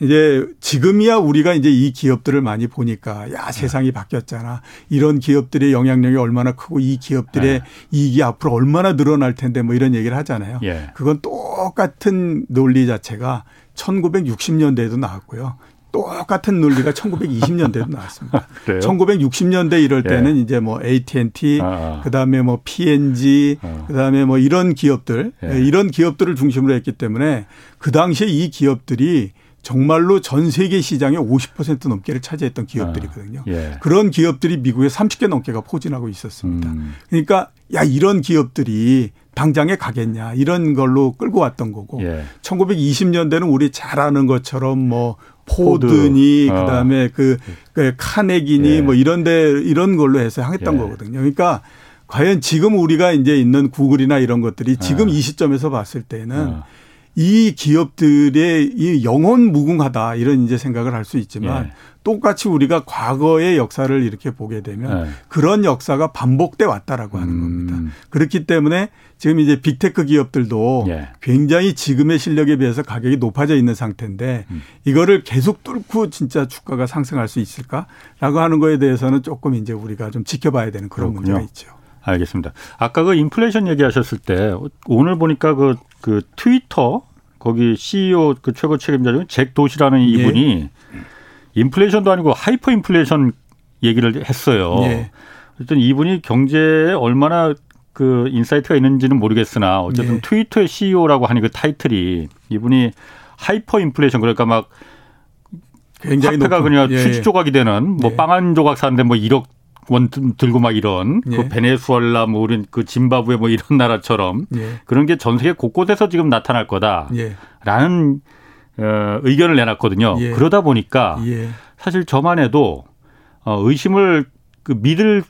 이제 지금이야 우리가 이제 이 기업들을 많이 보니까 야 네. 세상이 바뀌었잖아. 이런 기업들의 영향력이 얼마나 크고 이 기업들의 네. 이익이 앞으로 얼마나 늘어날 텐데 뭐 이런 얘기를 하잖아요. 예. 그건 똑같은 논리 자체가 1960년대에도 나왔고요. 똑같은 논리가 1920년대도 나왔습니다. [laughs] 1960년대 이럴 때는 예. 이제 뭐 AT&T, 아, 아. 그다음에 뭐 P&G, 아. 그다음에 뭐 이런 기업들, 예. 예. 이런 기업들을 중심으로 했기 때문에 그 당시에 이 기업들이 정말로 전 세계 시장의 50% 넘게를 차지했던 기업들이거든요. 아, 예. 그런 기업들이 미국에 30개 넘게가 포진하고 있었습니다. 음. 그러니까 야 이런 기업들이 당장에 가겠냐 이런 걸로 끌고 왔던 거고 예. 1920년대는 우리 잘 아는 것처럼 뭐 포드니 포드. 어. 그다음에 그, 그 카네기니 예. 뭐 이런데 이런 걸로 해서 했던 예. 거거든요. 그러니까 과연 지금 우리가 이제 있는 구글이나 이런 것들이 지금 어. 이 시점에서 봤을 때는 어. 이 기업들의 이 영혼 무궁하다 이런 이제 생각을 할 수 있지만 예. 똑같이 우리가 과거의 역사를 이렇게 보게 되면 예. 그런 역사가 반복돼 왔다라고 하는 음. 겁니다. 그렇기 때문에 지금 이제 빅테크 기업들도 예. 굉장히 지금의 실력에 비해서 가격이 높아져 있는 상태인데 음. 이거를 계속 뚫고 진짜 주가가 상승할 수 있을까라고 하는 거에 대해서는 조금 이제 우리가 좀 지켜봐야 되는 그런 그렇군요. 문제가 있죠. 알겠습니다. 아까 그 인플레이션 얘기하셨을 때 오늘 보니까 그, 그 트위터 거기 CEO 그 최고 책임자 중에 잭 도시라는 예. 이분이 인플레이션도 아니고 하이퍼 인플레이션 얘기를 했어요. 예. 어쨌든 이분이 경제에 얼마나 그 insight가 있는지는 모르겠으나 어쨌든 예. 트위터의 CEO라고 하는 그 타이틀이 이분이 하이퍼 인플레이션 그러니까 막 굉장히 화폐가 높은. 그냥 예. 휴지 조각이 되는 뭐 빵 한 조각 사는데 뭐 1억 원 들고 막 이런 그 예. 그 베네수엘라 뭐 우린 그 짐바브웨 뭐 이런 [laughs] 나라처럼 예. 그런 게 전 세계 곳곳에서 지금 나타날 거다라는 예. 어, 의견을 내놨거든요. 예. 그러다 보니까 예. 사실 저만 해도 어, 의심을 그 믿을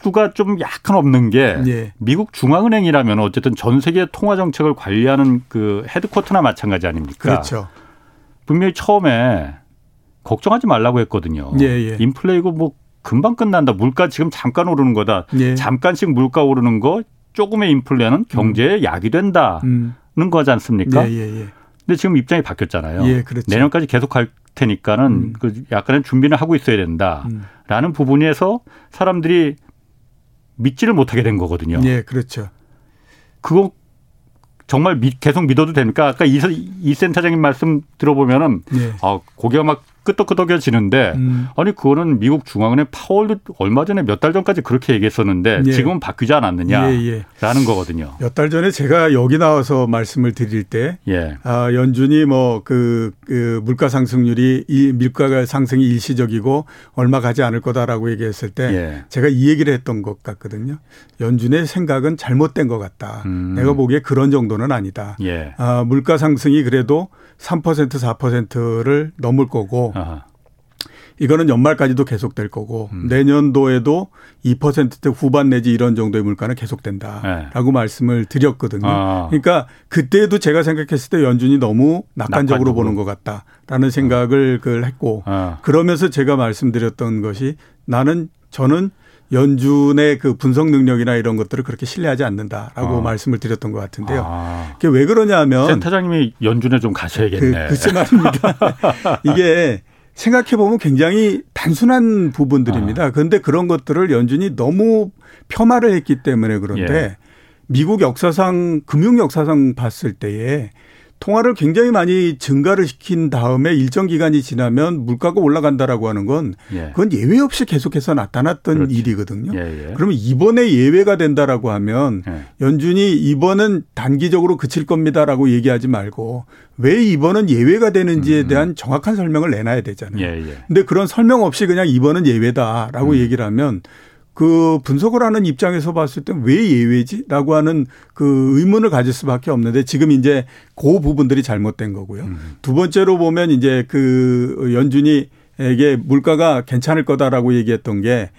수가 좀 약간 없는 게 예. 미국 중앙은행이라면 어쨌든 전 세계 통화 정책을 관리하는 그 헤드쿼터나 마찬가지 아닙니까? 그렇죠. 분명히 처음에 걱정하지 말라고 했거든요. 예, 예. 인플레이고 뭐 금방 끝난다. 물가 지금 잠깐 오르는 거다. 예. 잠깐씩 물가 오르는 거 조금의 인플레는 경제에 음. 약이 된다는 음. 거지 않습니까? 예, 예, 예. 근데 지금 입장이 바뀌었잖아요. 예, 그렇죠. 내년까지 계속 갈 테니까는 음. 그 약간의 준비는 하고 있어야 된다라는 음. 부분에서 사람들이 믿지를 못하게 된 거거든요. 예, 그렇죠. 그거 정말 계속 믿어도 됩니까? 아까 이, 이 센터장님 말씀 들어보면은 예. 아, 고개가 막 끄덕끄덕여지는데 음. 아니 그거는 미국 중앙은행 파월도 얼마 전에 몇 달 전까지 그렇게 얘기했었는데 예. 지금은 바뀌지 않았느냐라는 예, 예. 거거든요. 몇 달 전에 제가 여기 나와서 말씀을 드릴 때 예. 아, 연준이 뭐그 그 물가 상승률이 이 물가가 상승이 일시적이고 얼마 가지 않을 거다라고 얘기했을 때 예. 제가 이 얘기를 했던 것 같거든요. 연준의 생각은 잘못된 것 같다. 음. 내가 보기에 그런 정도는 아니다. 예. 아, 물가 상승이 그래도 3% 4%를 넘을 거고 아하. 이거는 연말까지도 계속될 거고 음. 내년도에도 2%대 후반 내지 이런 정도의 물가는 계속된다라고 네. 말씀을 드렸거든요. 아. 그러니까 그때도 제가 생각했을 때 연준이 너무 낙관적으로, 낙관적으로. 보는 것 같다라는 생각을 그걸 했고 아. 그러면서 제가 말씀드렸던 것이 나는 저는 연준의 그 분석 능력이나 이런 것들을 그렇게 신뢰하지 않는다라고 어. 말씀을 드렸던 것 같은데요. 아. 그게 왜 그러냐면 센터장님이 연준에 좀 가셔야겠네. 그, 글쎄 말입니다. [laughs] 이게 생각해 보면 굉장히 단순한 부분들입니다. 아. 그런데 그런 것들을 연준이 너무 폄하를 했기 때문에 그런데 예. 미국 역사상 금융 역사상 봤을 때에 통화를 굉장히 많이 증가를 시킨 다음에 일정 기간이 지나면 물가가 올라간다라고 하는 건 예. 그건 예외 없이 계속해서 나타났던 그렇지. 일이거든요. 예예. 예. 그러면 이번에 예외가 된다라고 하면 예. 연준이 이번은 단기적으로 그칠 겁니다라고 얘기하지 말고 왜 이번은 예외가 되는지에 음. 대한 정확한 설명을 내놔야 되잖아요. 예예. 근데 그런 설명 없이 그냥 이번은 예외다라고 음. 얘기를 하면 그 분석을 하는 입장에서 봤을 때 왜 예외지라고 하는 그 의문을 가질 수밖에 없는데 지금 이제 그 부분들이 잘못된 거고요. 음. 두 번째로 보면 이제 그 연준이 에게 물가가 괜찮을 거다라고 얘기했던 게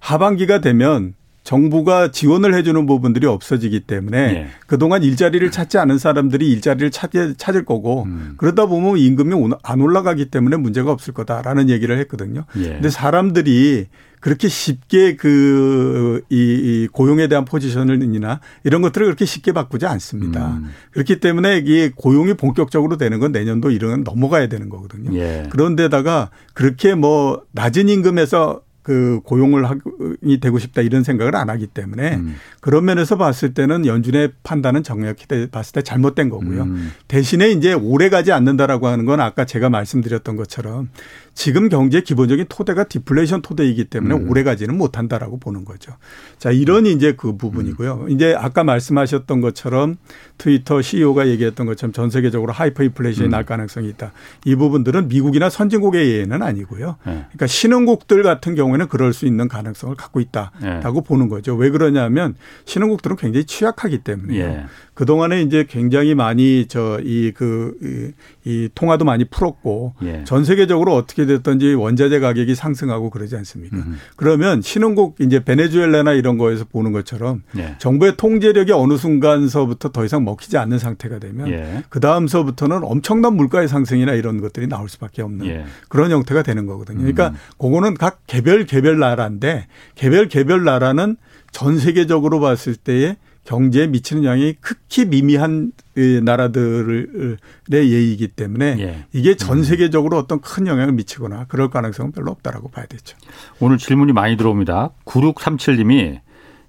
하반기가 되면 정부가 지원을 해주는 부분들이 없어지기 때문에 네. 그동안 일자리를 찾지 않은 사람들이 일자리를 찾을, 찾을 거고 음. 그러다 보면 임금이 안 올라가기 때문에 문제가 없을 거다라는 얘기를 했거든요. 예. 근데 사람들이 그렇게 쉽게 그, 이, 이 고용에 대한 포지션을이나 이런 것들을 그렇게 쉽게 바꾸지 않습니다. 음. 그렇기 때문에 이게 고용이 본격적으로 되는 건 내년도 이런 넘어가야 되는 거거든요. 예. 그런데다가 그렇게 뭐 낮은 임금에서 그 고용을 하이 되고 싶다 이런 생각을 안 하기 때문에 음. 그런 면에서 봤을 때는 연준의 판단은 정확히 봤을 때 잘못된 거고요. 음. 대신에 이제 오래 가지 않는다라고 하는 건 아까 제가 말씀드렸던 것처럼 지금 경제 기본적인 토대가 디플레이션 토대이기 때문에 음. 오래 가지는 못한다라고 보는 거죠. 자, 이런 이제 그 부분이고요. 음. 이제 아까 말씀하셨던 것처럼 트위터 CEO가 얘기했던 것처럼 전 세계적으로 하이퍼 인플레이션이 음. 날 가능성이 있다. 이 부분들은 미국이나 선진국의 예는 아니고요. 네. 그러니까 신흥국들 같은 경우 에는 그럴 수 있는 가능성을 갖고 있다라고 네. 보는 거죠. 왜 그러냐면 신흥국들은 굉장히 취약하기 때문에요. 예. 그동안에 이제 굉장히 많이 저 이 그 이 통화도 많이 풀었고 예. 전 세계적으로 어떻게 됐든지 원자재 가격이 상승하고 그러지 않습니까? 음. 그러면 신흥국 이제 베네수엘라나 이런 거에서 보는 것처럼 예. 정부의 통제력이 어느 순간서부터 더 이상 먹히지 않는 상태가 되면 예. 그 다음서부터는 엄청난 물가의 상승이나 이런 것들이 나올 수밖에 없는 예. 그런 형태가 되는 거거든요. 그러니까 음. 그거는 각 개별 개별 나라인데 개별 개별 나라는 전 세계적으로 봤을 때에 경제에 미치는 영향이 극히 미미한 나라들의 예의이기 때문에 예. 이게 전 음. 세계적으로 어떤 큰 영향을 미치거나 그럴 가능성은 별로 없다라고 봐야 되죠. 오늘 질문이 많이 들어옵니다. 9637님이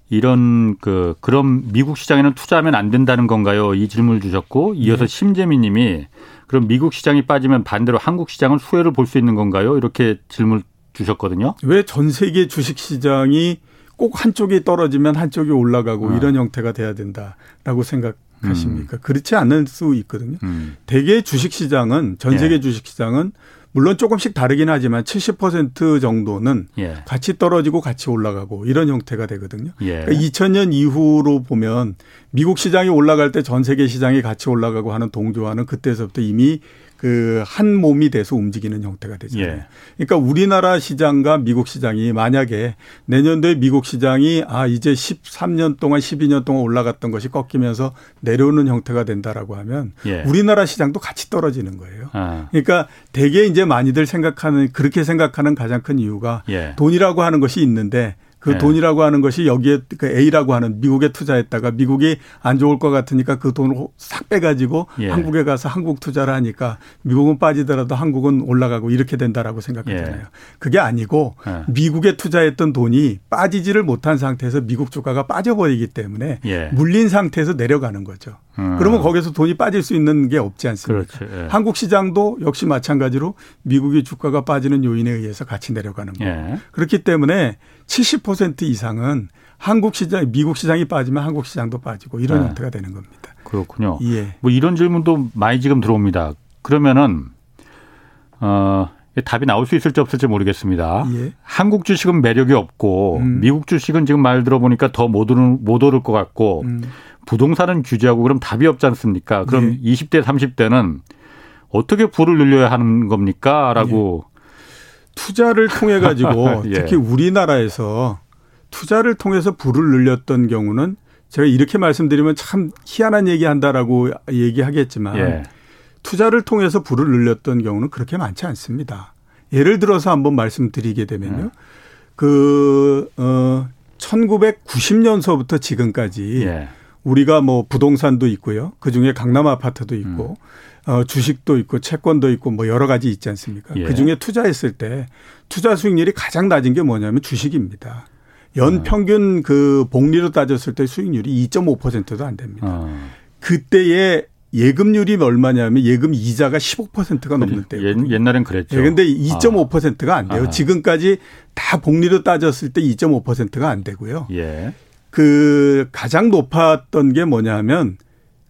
이런 그 그럼 미국 시장에는 투자하면 안 된다는 건가요? 이 질문을 주셨고 이어서 네. 심재민 님이 그럼 미국 시장이 빠지면 반대로 한국 시장은 수혜를 볼 수 있는 건가요? 이렇게 질문을 주셨거든요. 왜 전 세계 주식 시장이 꼭 한쪽이 떨어지면 한쪽이 올라가고 아. 이런 형태가 돼야 된다라고 생각하십니까? 음. 그렇지 않을 수 있거든요. 음. 대개 주식 시장은 전 세계 예. 주식 시장은 물론 조금씩 다르긴 하지만 70% 정도는 예. 같이 떨어지고 같이 올라가고 이런 형태가 되거든요. 예. 그러니까 2000년 이후로 보면 미국 시장이 올라갈 때 전 세계 시장이 같이 올라가고 하는 동조화는 그때서부터 이미 그 한 몸이 돼서 움직이는 형태가 되잖아요. 예. 그러니까 우리나라 시장과 미국 시장이 만약에 내년도에 미국 시장이 아 이제 13년 동안 12년 동안 올라갔던 것이 꺾이면서 내려오는 형태가 된다라고 하면 예. 우리나라 시장도 같이 떨어지는 거예요. 아. 그러니까 대개 이제 많이들 생각하는 그렇게 생각하는 가장 큰 이유가 예. 돈이라고 하는 것이 있는데 그 네. 돈이라고 하는 것이 여기에 그 A라고 하는 미국에 투자했다가 미국이 안 좋을 것 같으니까 그 돈을 싹 빼가지고 예. 한국에 가서 한국 투자를 하니까 미국은 빠지더라도 한국은 올라가고 이렇게 된다라고 생각하잖아요. 예. 그게 아니고 예. 미국에 투자했던 돈이 빠지지를 못한 상태에서 미국 주가가 빠져버리기 때문에 예. 물린 상태에서 내려가는 거죠. 음. 그러면 거기서 돈이 빠질 수 있는 게 없지 않습니까? 그렇죠. 예. 한국 시장도 역시 마찬가지로 미국의 주가가 빠지는 요인에 의해서 같이 내려가는 거예요. 그렇기 때문에 70% 이상은 한국 시장, 미국 시장이 빠지면 한국 시장도 빠지고 이런 네. 형태가 되는 겁니다. 그렇군요. 예. 뭐 이런 질문도 많이 지금 들어옵니다. 그러면은 어 답이 나올 수 있을지 없을지 모르겠습니다. 예. 한국 주식은 매력이 없고 음. 미국 주식은 지금 말 들어보니까 더 못 오를 못 오를 것 같고 음. 부동산은 규제하고 그럼 답이 없지 않습니까? 그럼 예. 20대 30대는 어떻게 부를 늘려야 하는 겁니까?라고 예. 투자를 통해 가지고 [laughs] 예. 특히 우리나라에서 투자를 통해서 부를 늘렸던 경우는 제가 이렇게 말씀드리면 참 희한한 얘기 한다라고 얘기하겠지만 예. 투자를 통해서 부를 늘렸던 경우는 그렇게 많지 않습니다. 예를 들어서 한번 말씀드리게 되면요. 예. 그, 어, 1990년서부터 지금까지 예. 우리가 뭐 부동산도 있고요. 그 중에 강남 아파트도 있고 음. 어, 주식도 있고 채권도 있고 뭐 여러 가지 있지 않습니까? 예. 그 중에 투자했을 때 투자 수익률이 가장 낮은 게 뭐냐면 주식입니다. 연 어. 평균 그 복리로 따졌을 때 수익률이 2.5%도 안 됩니다. 어. 그때의 예금률이 얼마냐면 예금 이자가 15%가 넘는 때. 옛날엔 그랬죠. 예, 근데 2.5%가 안 돼요. 아. 지금까지 다 복리로 따졌을 때 2.5%가 안 되고요. 예. 그 가장 높았던 게 뭐냐면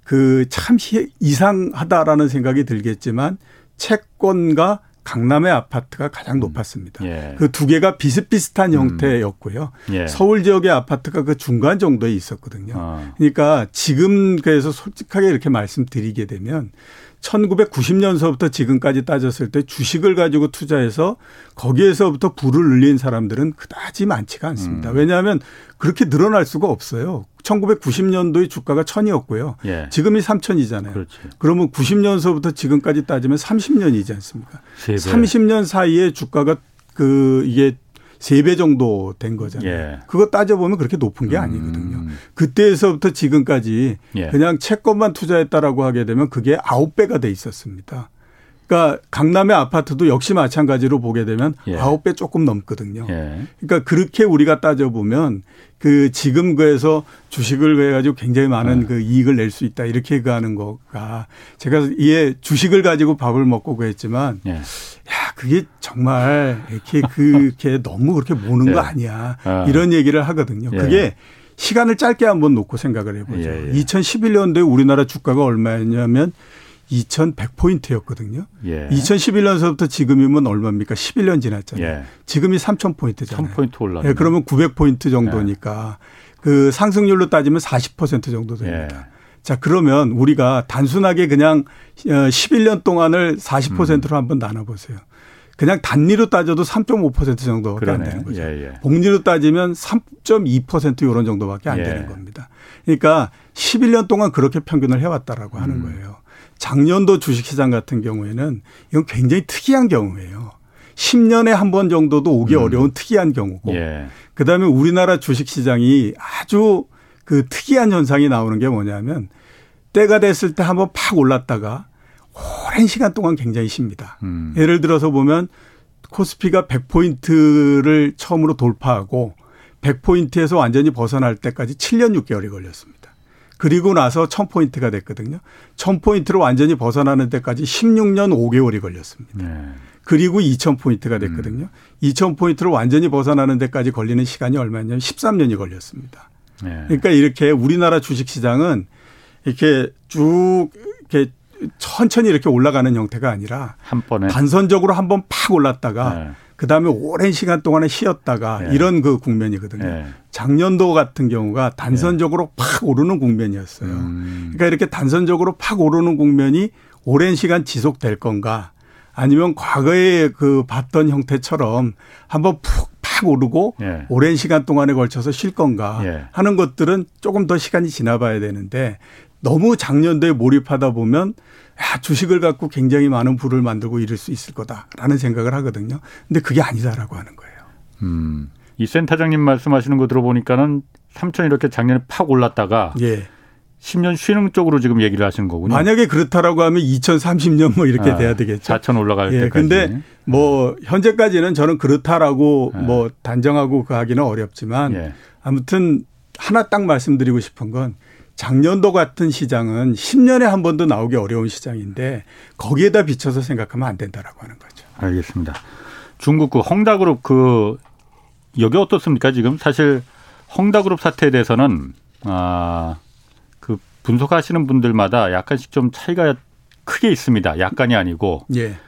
그 참 이상하다라는 생각이 들겠지만 채권과 강남의 아파트가 가장 음. 높았습니다. 예. 그두 개가 비슷비슷한 음. 형태였고요. 예. 서울 지역의 아파트가 그 중간 정도에 있었거든요. 아. 그러니까 지금 그래서 솔직하게 이렇게 말씀드리게 되면 1990년서부터 지금까지 따졌을 때 주식을 가지고 투자해서 거기에서부터 부를 늘린 사람들은 그다지 많지가 않습니다. 음. 왜냐하면 그렇게 늘어날 수가 없어요. 1990년도의 주가가 천이었고요. 예. 지금이 3천이잖아요. 그렇지. 그러면 90년서부터 지금까지 따지면 30년이지 않습니까? 30년 사이에 주가가 그 이게 세 배 정도 된 거잖아요. 예. 그거 따져보면 그렇게 높은 게 음. 아니거든요. 음. 그때에서부터 지금까지 예. 그냥 채권만 투자했다라고 하게 되면 그게 아홉 배가 돼 있었습니다. 그러니까 강남의 아파트도 역시 마찬가지로 보게 되면 예. 아홉 배 조금 넘거든요. 예. 그러니까 그렇게 우리가 따져 보면 그 지금 그에서 주식을 해 가지고 굉장히 많은 예. 그 이익을 낼 수 있다 이렇게 그 하는 거가 제가 이에 주식을 가지고 밥을 먹고 그랬지만 예. 야 그게 정말 이렇게 그렇게 [laughs] 너무 그렇게 모는 거 예. 아니야 아. 이런 얘기를 하거든요. 예. 그게 시간을 짧게 한번 놓고 생각을 해보죠. 2011년도에 우리나라 주가가 얼마였냐면 2,100포인트였거든요. 예. 2011년서부터 지금이면 얼마입니까? 11년 지났잖아요. 예. 지금이 3,000포인트잖아요. 1,000포인트 올랐네. 예, 그러면 900포인트 정도니까 예. 그 상승률로 따지면 40% 정도 됩니다. 예. 자, 그러면 우리가 단순하게 그냥 11년 어, 동안을 40%로 음. 한번 나눠 보세요. 그냥 단리로 따져도 3.5% 정도밖에 그러네. 안 되는 거죠. 예, 예. 복리로 따지면 3.2% 이런 정도밖에 안 예. 되는 겁니다. 그러니까 11년 동안 그렇게 평균을 해왔다라고 하는 음. 거예요. 작년도 주식시장 같은 경우에는 이건 굉장히 특이한 경우예요. 10년에 한 번 정도도 오기 음. 어려운 특이한 경우고 예. 그다음에 우리나라 주식시장이 아주 그 특이한 현상이 나오는 게 뭐냐면 때가 됐을 때 한번 팍 올랐다가 오랜 시간 동안 굉장히 쉽니다. 음. 예를 들어서 보면 코스피가 100포인트를 처음으로 돌파하고 100포인트에서 완전히 벗어날 때까지 7년 6개월이 걸렸습니다. 그리고 나서 1000포인트가 됐거든요. 1000포인트로 완전히 벗어나는 데까지 16년 5개월이 걸렸습니다. 네. 그리고 2000포인트가 됐거든요. 음. 2000포인트로 완전히 벗어나는 데까지 걸리는 시간이 얼마냐면 13년이 걸렸습니다. 네. 그러니까 이렇게 우리나라 주식 시장은 이렇게 쭉 이렇게 천천히 이렇게 올라가는 형태가 아니라 한 번에 단선적으로 한 번 팍 올랐다가 네. 그 다음에 오랜 시간 동안에 쉬었다가 네. 이런 그 국면이거든요. 네. 작년도 같은 경우가 단선적으로 네. 팍 오르는 국면이었어요. 음. 그러니까 이렇게 단선적으로 팍 오르는 국면이 오랜 시간 지속될 건가 아니면 과거에 그 봤던 형태처럼 한번 푹 팍 오르고 예. 오랜 시간 동안에 걸쳐서 쉴 건가 예. 하는 것들은 조금 더 시간이 지나봐야 되는데 너무 작년도에 몰입하다 보면 야, 주식을 갖고 굉장히 많은 부를 만들고 이럴 수 있을 거다라는 생각을 하거든요. 근데 그게 아니다라고 하는 거예요. 음. 이 센터장님 말씀하시는 거 들어보니까는 3천 이렇게 작년에 팍 올랐다가 예. 10년 쉬는 쪽으로 지금 얘기를 하시는 거군요. 만약에 그렇다라고 하면 2030년 뭐 이렇게 아, 돼야 되겠죠. 4천 올라갈 예, 때까지. 근데 뭐 현재까지는 저는 그렇다라고 예. 뭐 단정하고 그 하기는 어렵지만 예. 아무튼 하나 딱 말씀드리고 싶은 건 작년도 같은 시장은 10년에 한 번도 나오기 어려운 시장인데 거기에다 비춰서 생각하면 안 된다라고 하는 거죠. 알겠습니다. 중국 그 헝다그룹 그 여기 어떻습니까? 지금 사실 헝다그룹 사태에 대해서는 아 그 분석하시는 분들마다 약간씩 좀 차이가 크게 있습니다. 약간이 아니고 예.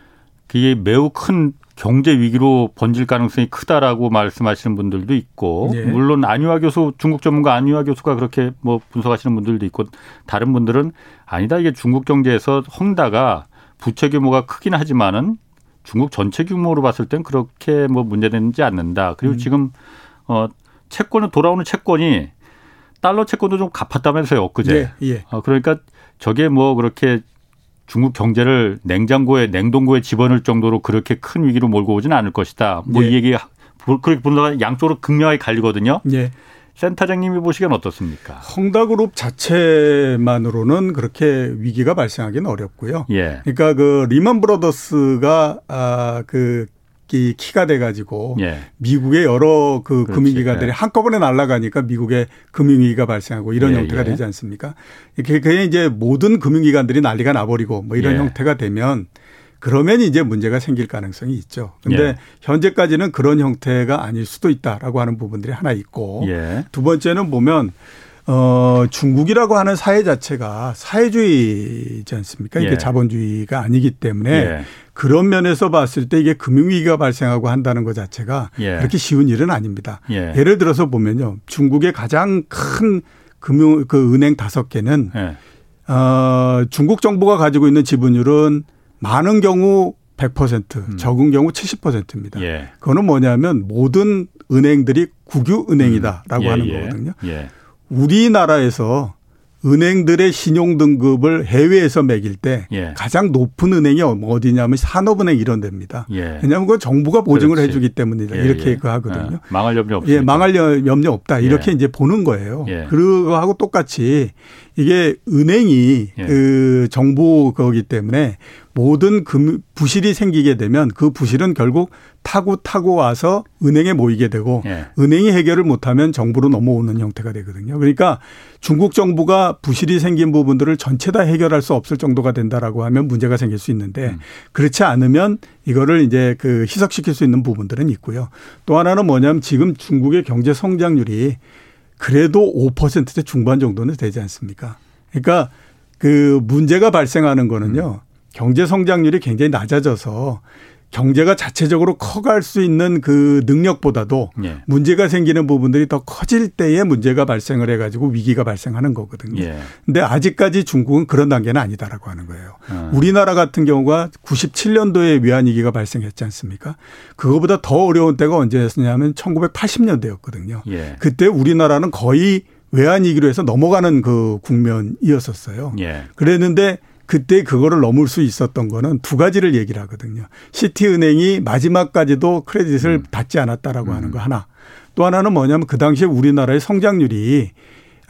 그게 매우 큰 경제 위기로 번질 가능성이 크다라고 말씀하시는 분들도 있고 네. 물론 안유아 교수 중국 전문가 안유아 교수가 그렇게 뭐 분석하시는 분들도 있고 다른 분들은 아니다 이게 중국 경제에서 헝다가 부채 규모가 크긴 하지만은 중국 전체 규모로 봤을 땐 그렇게 뭐 문제되지 않는다. 그리고 음. 지금 어 채권은 돌아오는 채권이 달러 채권도 좀 갚았다면서요, 엊그제. 예, 예. 어, 그러니까 저게 뭐 그렇게 중국 경제를 냉장고에 냉동고에 집어넣을 정도로 그렇게 큰 위기로 몰고 오지는 않을 것이다. 뭐이 예. 얘기 그렇게 보다가 양쪽으로 극명하게 갈리거든요. 예. 센터장님이 보시기엔 어떻습니까? 헝다그룹 자체만으로는 그렇게 위기가 발생하기는 어렵고요. 예. 그러니까 그 리먼 브로더스가 아그 이 키가 돼가지고 예. 미국의 여러 그 금융기관들이 예. 한꺼번에 날아가니까 미국의 금융위기가 발생하고 이런 예, 형태가 예. 되지 않습니까? 이렇게 그냥 이제 모든 금융기관들이 난리가 나버리고 뭐 이런 예. 형태가 되면 그러면 이제 문제가 생길 가능성이 있죠. 근데 예. 현재까지는 그런 형태가 아닐 수도 있다라고 하는 부분들이 하나 있고 두 번째는 보면 어, 중국이라고 하는 사회 자체가 사회주의지 않습니까? 이게 예. 자본주의가 아니기 때문에 예. 그런 면에서 봤을 때 이게 금융위기가 발생하고 한다는 것 자체가 예. 그렇게 쉬운 일은 아닙니다. 예. 를 들어서 보면요. 중국의 가장 큰 금융, 그 은행 다섯 개는 예. 어, 중국 정부가 가지고 있는 지분율은 많은 경우 100% 음. 적은 경우 70%입니다. 예. 그거는 뭐냐면 모든 은행들이 국유 은행이다라고 음. 하는 거거든요. 우리나라에서 은행들의 신용 등급을 해외에서 매길 때 예. 가장 높은 은행이 어디냐면 산업은행 이런 데입니다. 예. 왜냐하면 그 정부가 보증을 그렇지. 해주기 때문이다. 예, 이렇게 예. 그 하거든요. 예. 망할 염려 없다. 예, 망할 염려 없다. 이렇게 예. 이제 보는 거예요. 그거하고 똑같이 이게 은행이 그 정부 거기 때문에 모든 금 부실이 생기게 되면 그 부실은 결국 타고 타고 와서 은행에 모이게 되고 예. 은행이 해결을 못하면 정부로 넘어오는 형태가 되거든요. 그러니까 중국 정부가 부실이 생긴 부분들을 전체 다 해결할 수 없을 정도가 된다라고 하면 문제가 생길 수 있는데 음. 그렇지 않으면 이거를 이제 그 희석시킬 수 있는 부분들은 있고요. 또 하나는 뭐냐면 지금 중국의 경제 성장률이 그래도 5%대 중반 정도는 되지 않습니까? 그러니까 그 문제가 발생하는 거는요. 경제 성장률이 굉장히 낮아져서 경제가 자체적으로 커갈 수 있는 그 능력보다도 예. 문제가 생기는 부분들이 더 커질 때에 문제가 발생을 해가지고 위기가 발생하는 거거든요. 예. 근데 아직까지 중국은 그런 단계는 아니다라고 하는 거예요. 음. 우리나라 같은 경우가 97년도에 외환위기가 발생했지 않습니까? 그거보다 더 어려운 때가 언제였냐면 1980년대였거든요. 예. 그때 우리나라는 거의 외환위기로 해서 넘어가는 그 국면이었었어요. 예. 그랬는데 그때 그거를 넘을 수 있었던 거는 두 가지를 얘기를 하거든요. 시티은행이 마지막까지도 크레딧을 음. 닫지 않았다라고 음. 하는 거 하나. 또 하나는 뭐냐면 그 당시에 우리나라의 성장률이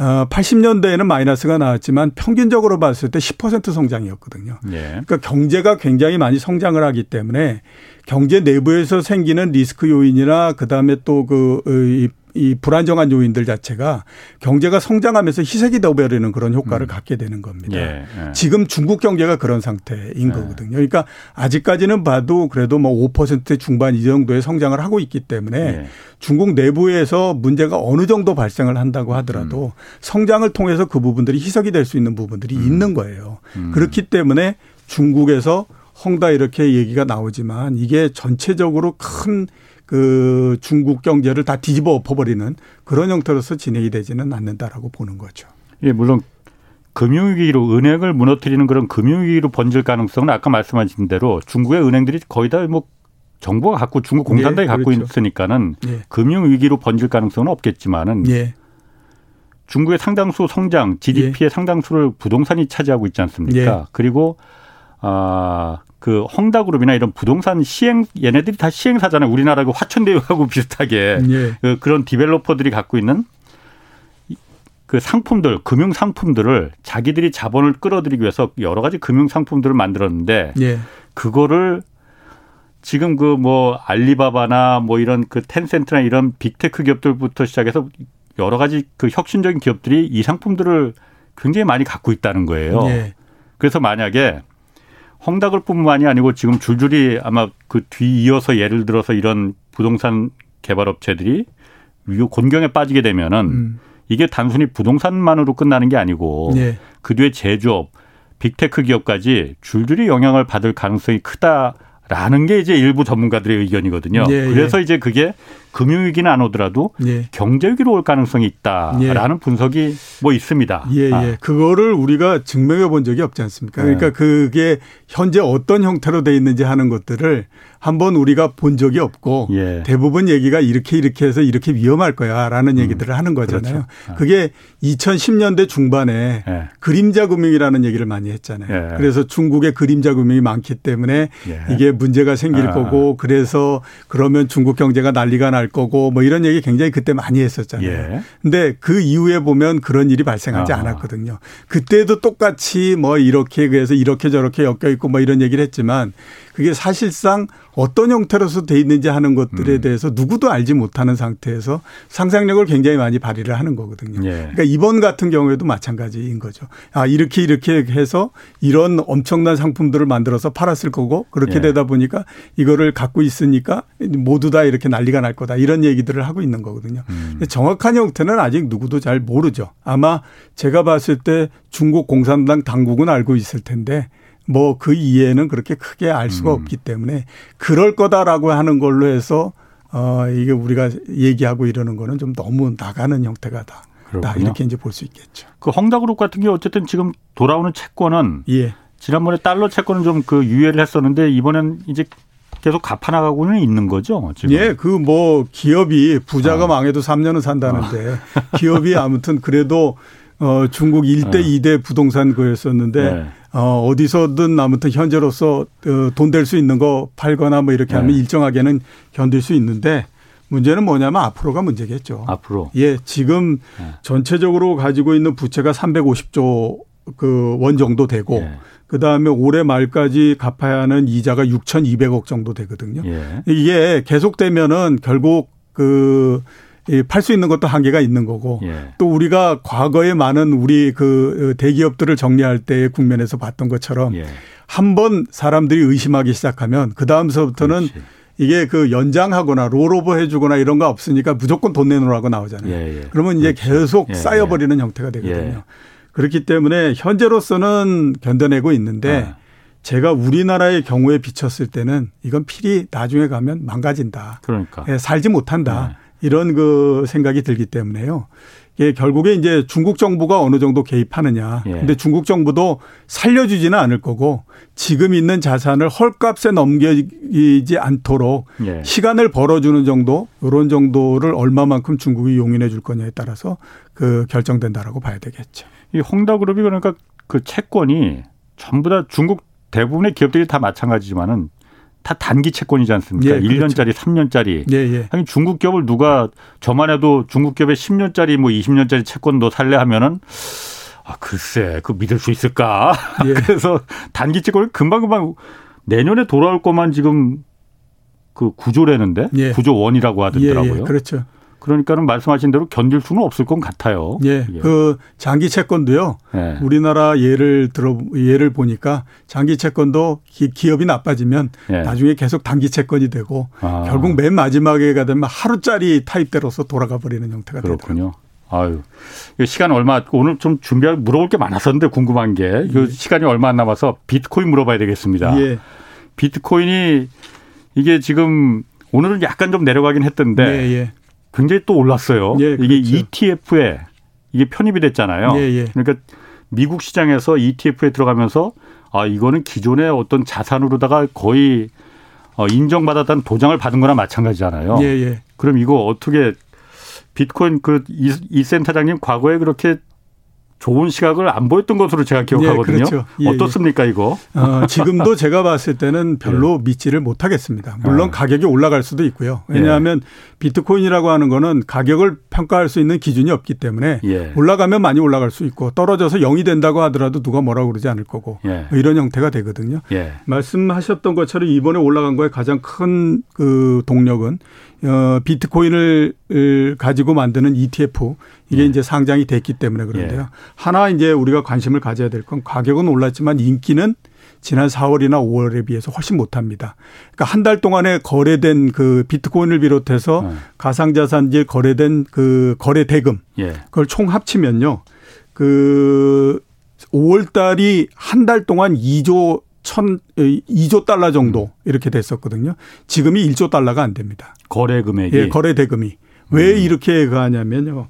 어 80년대에는 마이너스가 나왔지만 평균적으로 봤을 때 10% 성장이었거든요. 예. 그러니까 경제가 굉장히 많이 성장을 하기 때문에 경제 내부에서 생기는 리스크 요인이나 그다음에 또그 이 불안정한 요인들 자체가 경제가 성장하면서 희석이 되어버리는 그런 효과를 음. 갖게 되는 겁니다. 예, 예. 지금 중국 경제가 그런 상태인 예. 거거든요. 그러니까 아직까지는 봐도 그래도 뭐 5% 중반 이 정도의 성장을 하고 있기 때문에 예. 중국 내부에서 문제가 어느 정도 발생을 한다고 하더라도 음. 성장을 통해서 그 부분들이 희석이 될 수 있는 부분들이 음. 있는 거예요. 음. 그렇기 때문에 중국에서 헝다 이렇게 얘기가 나오지만 이게 전체적으로 큰 그 중국 경제를 다 뒤집어 엎어버리는 그런 형태로서 진행이 되지는 않는다라고 보는 거죠. 예, 물론 금융위기로 은행을 무너뜨리는 그런 금융위기로 번질 가능성은 아까 말씀하신 대로 중국의 은행들이 거의 다 뭐 정부가 갖고 중국 공산당이 예, 갖고 그렇죠. 있으니까는 예. 금융위기로 번질 가능성은 없겠지만은 예. 중국의 상당수 성장, GDP의 예. 상당수를 부동산이 차지하고 있지 않습니까? 예. 그리고 아 그 헝다그룹이나 이런 부동산 시행 얘네들이 다 시행사잖아요. 우리나라 그 화천대유하고 [laughs] 비슷하게 예. 그 그런 디벨로퍼들이 갖고 있는 그 상품들, 금융 상품들을 자기들이 자본을 끌어들이기 위해서 여러 가지 금융 상품들을 만들었는데 예. 그거를 지금 그 뭐 알리바바나 뭐 이런 그 텐센트나 이런 빅테크 기업들부터 시작해서 여러 가지 그 혁신적인 기업들이 이 상품들을 굉장히 많이 갖고 있다는 거예요. 예. 그래서 만약에 헝다글 뿐만이 아니고 지금 줄줄이 아마 그 뒤 이어서 예를 들어서 이런 부동산 개발업체들이 요 곤경에 빠지게 되면은 음. 이게 단순히 부동산만으로 끝나는 게 아니고 네. 그 뒤에 제조업, 빅테크 기업까지 줄줄이 영향을 받을 가능성이 크다. 라는 게 이제 일부 전문가들의 의견이거든요. 예, 예. 그래서 이제 그게 금융위기는 안 오더라도 예. 경제위기로 올 가능성이 있다라는 예. 분석이 뭐 있습니다. 예, 아. 예. 그거를 우리가 증명해 본 적이 없지 않습니까? 그러니까 네. 그게 현재 어떤 형태로 돼 있는지 하는 것들을 한번 우리가 본 적이 없고 예. 대부분 얘기가 이렇게 이렇게 해서 이렇게 위험할 거야라는 음. 얘기들을 하는 거잖아요. 그렇죠. 아. 그게 2010년대 중반에 예. 그림자 금융이라는 얘기를 많이 했잖아요. 예. 그래서 중국의 그림자 금융이 많기 때문에 예. 이게 문제가 생길 아. 거고 그래서 그러면 중국 경제가 난리가 날 거고 뭐 이런 얘기 굉장히 그때 많이 했었잖아요. 예. 근데 그 이후에 보면 그런 일이 발생하지 아. 않았거든요. 그때도 똑같이 뭐 이렇게 그래서 이렇게 저렇게 엮여 있고 뭐 이런 얘기를 했지만 그게 사실상 어떤 형태로서 돼 있는지 하는 것들에 음. 대해서 누구도 알지 못하는 상태에서 상상력을 굉장히 많이 발휘를 하는 거거든요. 예. 그러니까 이번 같은 경우에도 마찬가지인 거죠. 아, 이렇게 이렇게 해서 이런 엄청난 상품들을 만들어서 팔았을 거고 그렇게 예. 되다 보니까 이거를 갖고 있으니까 모두 다 이렇게 난리가 날 거다. 이런 얘기들을 하고 있는 거거든요. 음. 정확한 형태는 아직 누구도 잘 모르죠. 아마 제가 봤을 때 중국 공산당 당국은 알고 있을 텐데 뭐 그 이해는 그렇게 크게 알 수가 음. 없기 때문에 그럴 거다라고 하는 걸로 해서 어 이게 우리가 얘기하고 이러는 거는 좀 너무 나가는 형태가 다. 다 이렇게 이제 볼 수 있겠죠. 그 헝다그룹 같은 게 어쨌든 지금 돌아오는 채권은 예. 지난번에 달러 채권은 좀 그 유예를 했었는데 이번엔 이제 계속 갚아나가고는 있는 거죠. 지금. 예, 그 뭐 기업이 부자가 어. 망해도 3년은 산다는데 어. 기업이 아무튼 그래도 어 중국 1대 어. 2대 부동산 거였었는데 네. 어, 어디서든 아무튼 현재로서 어, 돈될 수 있는 거 팔거나 뭐 이렇게 네. 하면 일정하게는 견딜 수 있는데 문제는 뭐냐면 앞으로가 문제겠죠. 앞으로. 예, 지금 네. 전체적으로 가지고 있는 부채가 350조 그 원 정도 되고 예. 그 다음에 올해 말까지 갚아야 하는 이자가 6,200억 정도 되거든요. 예. 이게 계속되면은 결국 그 팔 수 있는 것도 한계가 있는 거고 예. 또 우리가 과거에 많은 우리 그 대기업들을 정리할 때의 국면에서 봤던 것처럼 예. 한번 사람들이 의심하기 시작하면 그 다음서부터는 이게 그 연장하거나 롤오버 해주거나 이런 거 없으니까 무조건 돈 내놓으라고 나오잖아요. 예, 예. 그러면 이제 그렇죠. 계속 예, 쌓여버리는 예. 형태가 되거든요. 그렇기 때문에 현재로서는 견뎌내고 있는데 아. 제가 우리나라의 경우에 비쳤을 때는 이건 필히 나중에 가면 망가진다. 그러니까. 살지 못한다. 네. 이런 그 생각이 들기 때문에요. 예, 결국에 이제 중국 정부가 어느 정도 개입하느냐. 예. 근데 중국 정부도 살려주지는 않을 거고 지금 있는 자산을 헐값에 넘기지 않도록 예. 시간을 벌어주는 정도 이런 정도를 얼마만큼 중국이 용인해 줄 거냐에 따라서 그 결정된다라고 봐야 되겠죠. 이 홍다그룹이 그러니까 그 채권이 전부 다 중국 대부분의 기업들이 다 마찬가지지만은 다 단기 채권이지 않습니까? 예, 그렇죠. 1년짜리, 3년짜리. 예, 예. 아니 중국 기업을 누가 저만 해도 중국 기업의 10년짜리 뭐 20년짜리 채권 도 살래 하면은 아, 글쎄, 그 믿을 수 있을까? [laughs] 예. 그래서 단기 채권을 금방금방 내년에 돌아올 것만 지금 그 구조라는데 예. 구조 원이라고 하더라고요. 예, 예. 그렇죠. 그러니까는 말씀하신 대로 견딜 수는 없을 것 같아요. 예. 예. 그 장기 채권도요. 예. 우리나라 예를 들어 예를 보니까 장기 채권도 기, 업이 나빠지면 예. 나중에 계속 단기 채권이 되고 아. 결국 맨 마지막에 가 되면 하루짜리 타입대로서 돌아가 버리는 형태가 그렇군요. 되더라고요. 아유, 시간 얼마 오늘 좀 준비할 물어볼 게 많았었는데 궁금한 게 예. 시간이 얼마 안 남아서 비트코인 물어봐야 되겠습니다. 예. 비트코인이 이게 지금 오늘은 약간 좀 내려가긴 했던데 예, 예. 굉장히 또 올랐어요. 예, 그렇죠. 이게 ETF에 이게 편입이 됐잖아요. 예, 예. 그러니까 미국 시장에서 ETF에 들어가면서 아 이거는 기존의 어떤 자산으로다가 거의 어, 인정받았다는 도장을 받은 거나 마찬가지잖아요. 예, 예. 그럼 이거 어떻게 비트코인 그이 이 센터장님 과거에 그렇게 좋은 시각을 안 보였던 것으로 제가 기억하거든요. 예, 그렇죠. 예, 어떻습니까 이거? 어, 지금도 제가 봤을 때는 별로 [laughs] 예. 믿지를 못하겠습니다. 물론 아. 가격이 올라갈 수도 있고요. 왜냐하면 비트코인이라고 하는 거는 가격을 평가할 수 있는 기준이 없기 때문에 예. 올라가면 많이 올라갈 수 있고 떨어져서 0이 된다고 하더라도 누가 뭐라고 그러지 않을 거고 예. 뭐 이런 형태가 되거든요. 예. 말씀하셨던 것처럼 이번에 올라간 거에 가장 큰 그 동력은 어, 비트코인을 가지고 만드는 ETF 이게 예. 이제 상장이 됐기 때문에 그런데요. 예. 하나 이제 우리가 관심을 가져야 될 건 가격은 올랐지만 인기는 지난 4월이나 5월에 비해서 훨씬 못합니다. 그러니까 한 달 동안에 거래된 그 비트코인을 비롯해서 네. 가상자산질 거래된 그 거래 대금 예. 그걸 총 합치면요. 그 5월 달이 한 달 동안 2조 천 2조 달러 정도 음. 이렇게 됐었거든요. 지금이 1조 달러가 안 됩니다. 거래 금액이 예, 거래 대금이 왜 음. 이렇게 가냐면요.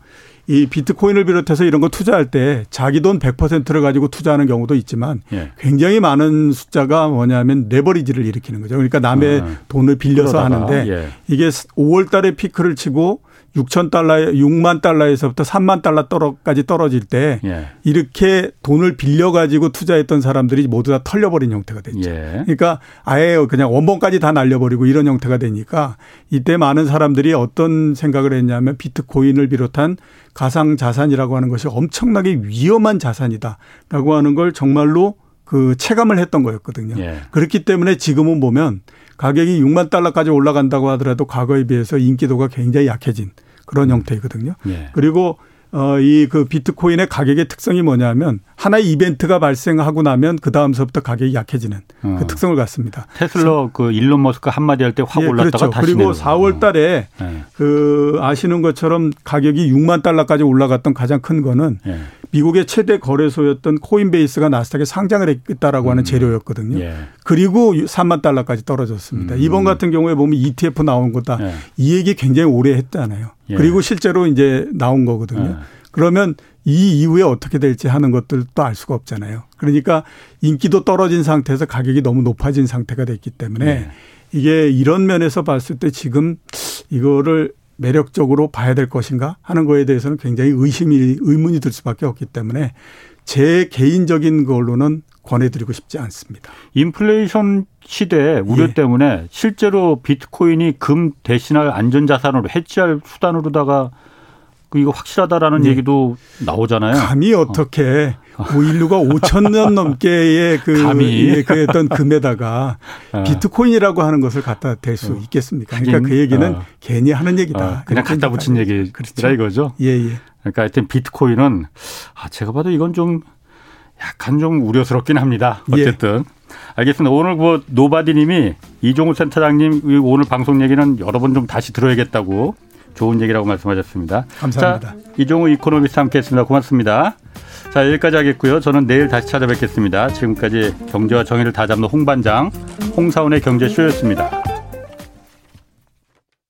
이 비트코인을 비롯해서 이런 거 투자할 때 자기 돈 100%를 가지고 투자하는 경우도 있지만 예. 굉장히 많은 숫자가 뭐냐면 레버리지를 일으키는 거죠. 그러니까 남의 아. 돈을 빌려서 하는데 예. 이게 5월 달에 피크를 치고 6천 달러, 6만 달러에서부터 3만 달러 떨어까지 떨어질 때 예. 이렇게 돈을 빌려 가지고 투자했던 사람들이 모두 다 털려버린 형태가 됐죠. 예. 그러니까 아예 그냥 원본까지 다 날려버리고 이런 형태가 되니까 이때 많은 사람들이 어떤 생각을 했냐면 비트코인을 비롯한 가상 자산이라고 하는 것이 엄청나게 위험한 자산이다라고 하는 걸 정말로 그 체감을 했던 거였거든요. 예. 그렇기 때문에 지금은 보면 가격이 6만 달러까지 올라간다고 하더라도 과거에 비해서 인기도가 굉장히 약해진 그런 음. 형태이거든요. 예. 그리고 어, 이 그 비트코인의 가격의 특성이 뭐냐면 하나의 이벤트가 발생하고 나면 그 다음서부터 가격이 약해지는 그 어. 그 특성을 갖습니다. 테슬라 그 일론 머스크 한마디 할 때확 예, 올랐다가 그렇죠. 다시 그리고 내려가고. 4월 달에 예. 그 아시는 것처럼 가격이 6만 달러까지 올라갔던 가장 큰 거는 예. 미국의 최대 거래소였던 코인베이스가 나스닥에 상장을 했다라고 하는 음. 재료였거든요. 예. 그리고 3만 달러까지 떨어졌습니다. 음. 이번 같은 경우에 보면 ETF 나온 거다. 예. 이 얘기 굉장히 오래 했잖아요. 예. 그리고 실제로 이제 나온 거거든요. 예. 그러면 이 이후에 어떻게 될지 하는 것들도 알 수가 없잖아요. 그러니까 인기도 떨어진 상태에서 가격이 너무 높아진 상태가 됐기 때문에 예. 이게 이런 면에서 봤을 때 지금 이거를 매력적으로 봐야 될 것인가 하는 거에 대해서는 굉장히 의심이 의문이 들 수밖에 없기 때문에 제 개인적인 걸로는 권해드리고 싶지 않습니다. 인플레이션 시대 우려 예. 때문에 실제로 비트코인이 금 대신할 안전자산으로 해지할 수단으로다가 그 이거 확실하다라는 네. 얘기도 나오잖아요. 감히 어떻게 어. 뭐 인류가 5천 년 넘게의 그. 예, 그 했던 금에다가 [laughs] 어. 비트코인이라고 하는 것을 갖다 댈수 어. 있겠습니까? 그러니까 그 얘기는 어. 괜히 하는 얘기다. 어, 그냥 갖다 붙인 얘기라 그렇죠. 이거죠. 예, 예. 그러니까 하여튼 비트코인은 아, 제가 봐도 이건 좀 약간 좀 우려스럽긴 합니다. 예. 어쨌든. 예. 알겠습니다. 오늘 그 노바디님이 이종우 센터장님 오늘 방송 얘기는 여러 번 좀 다시 들어야겠다고 좋은 얘기라고 말씀하셨습니다. 감사합니다. 자, 이종우 이코노미스트 함께했습니다. 고맙습니다. 자 여기까지 하겠고요. 저는 내일 다시 찾아뵙겠습니다. 지금까지 경제와 정의를 다잡는 홍반장 홍사원의 경제쇼였습니다.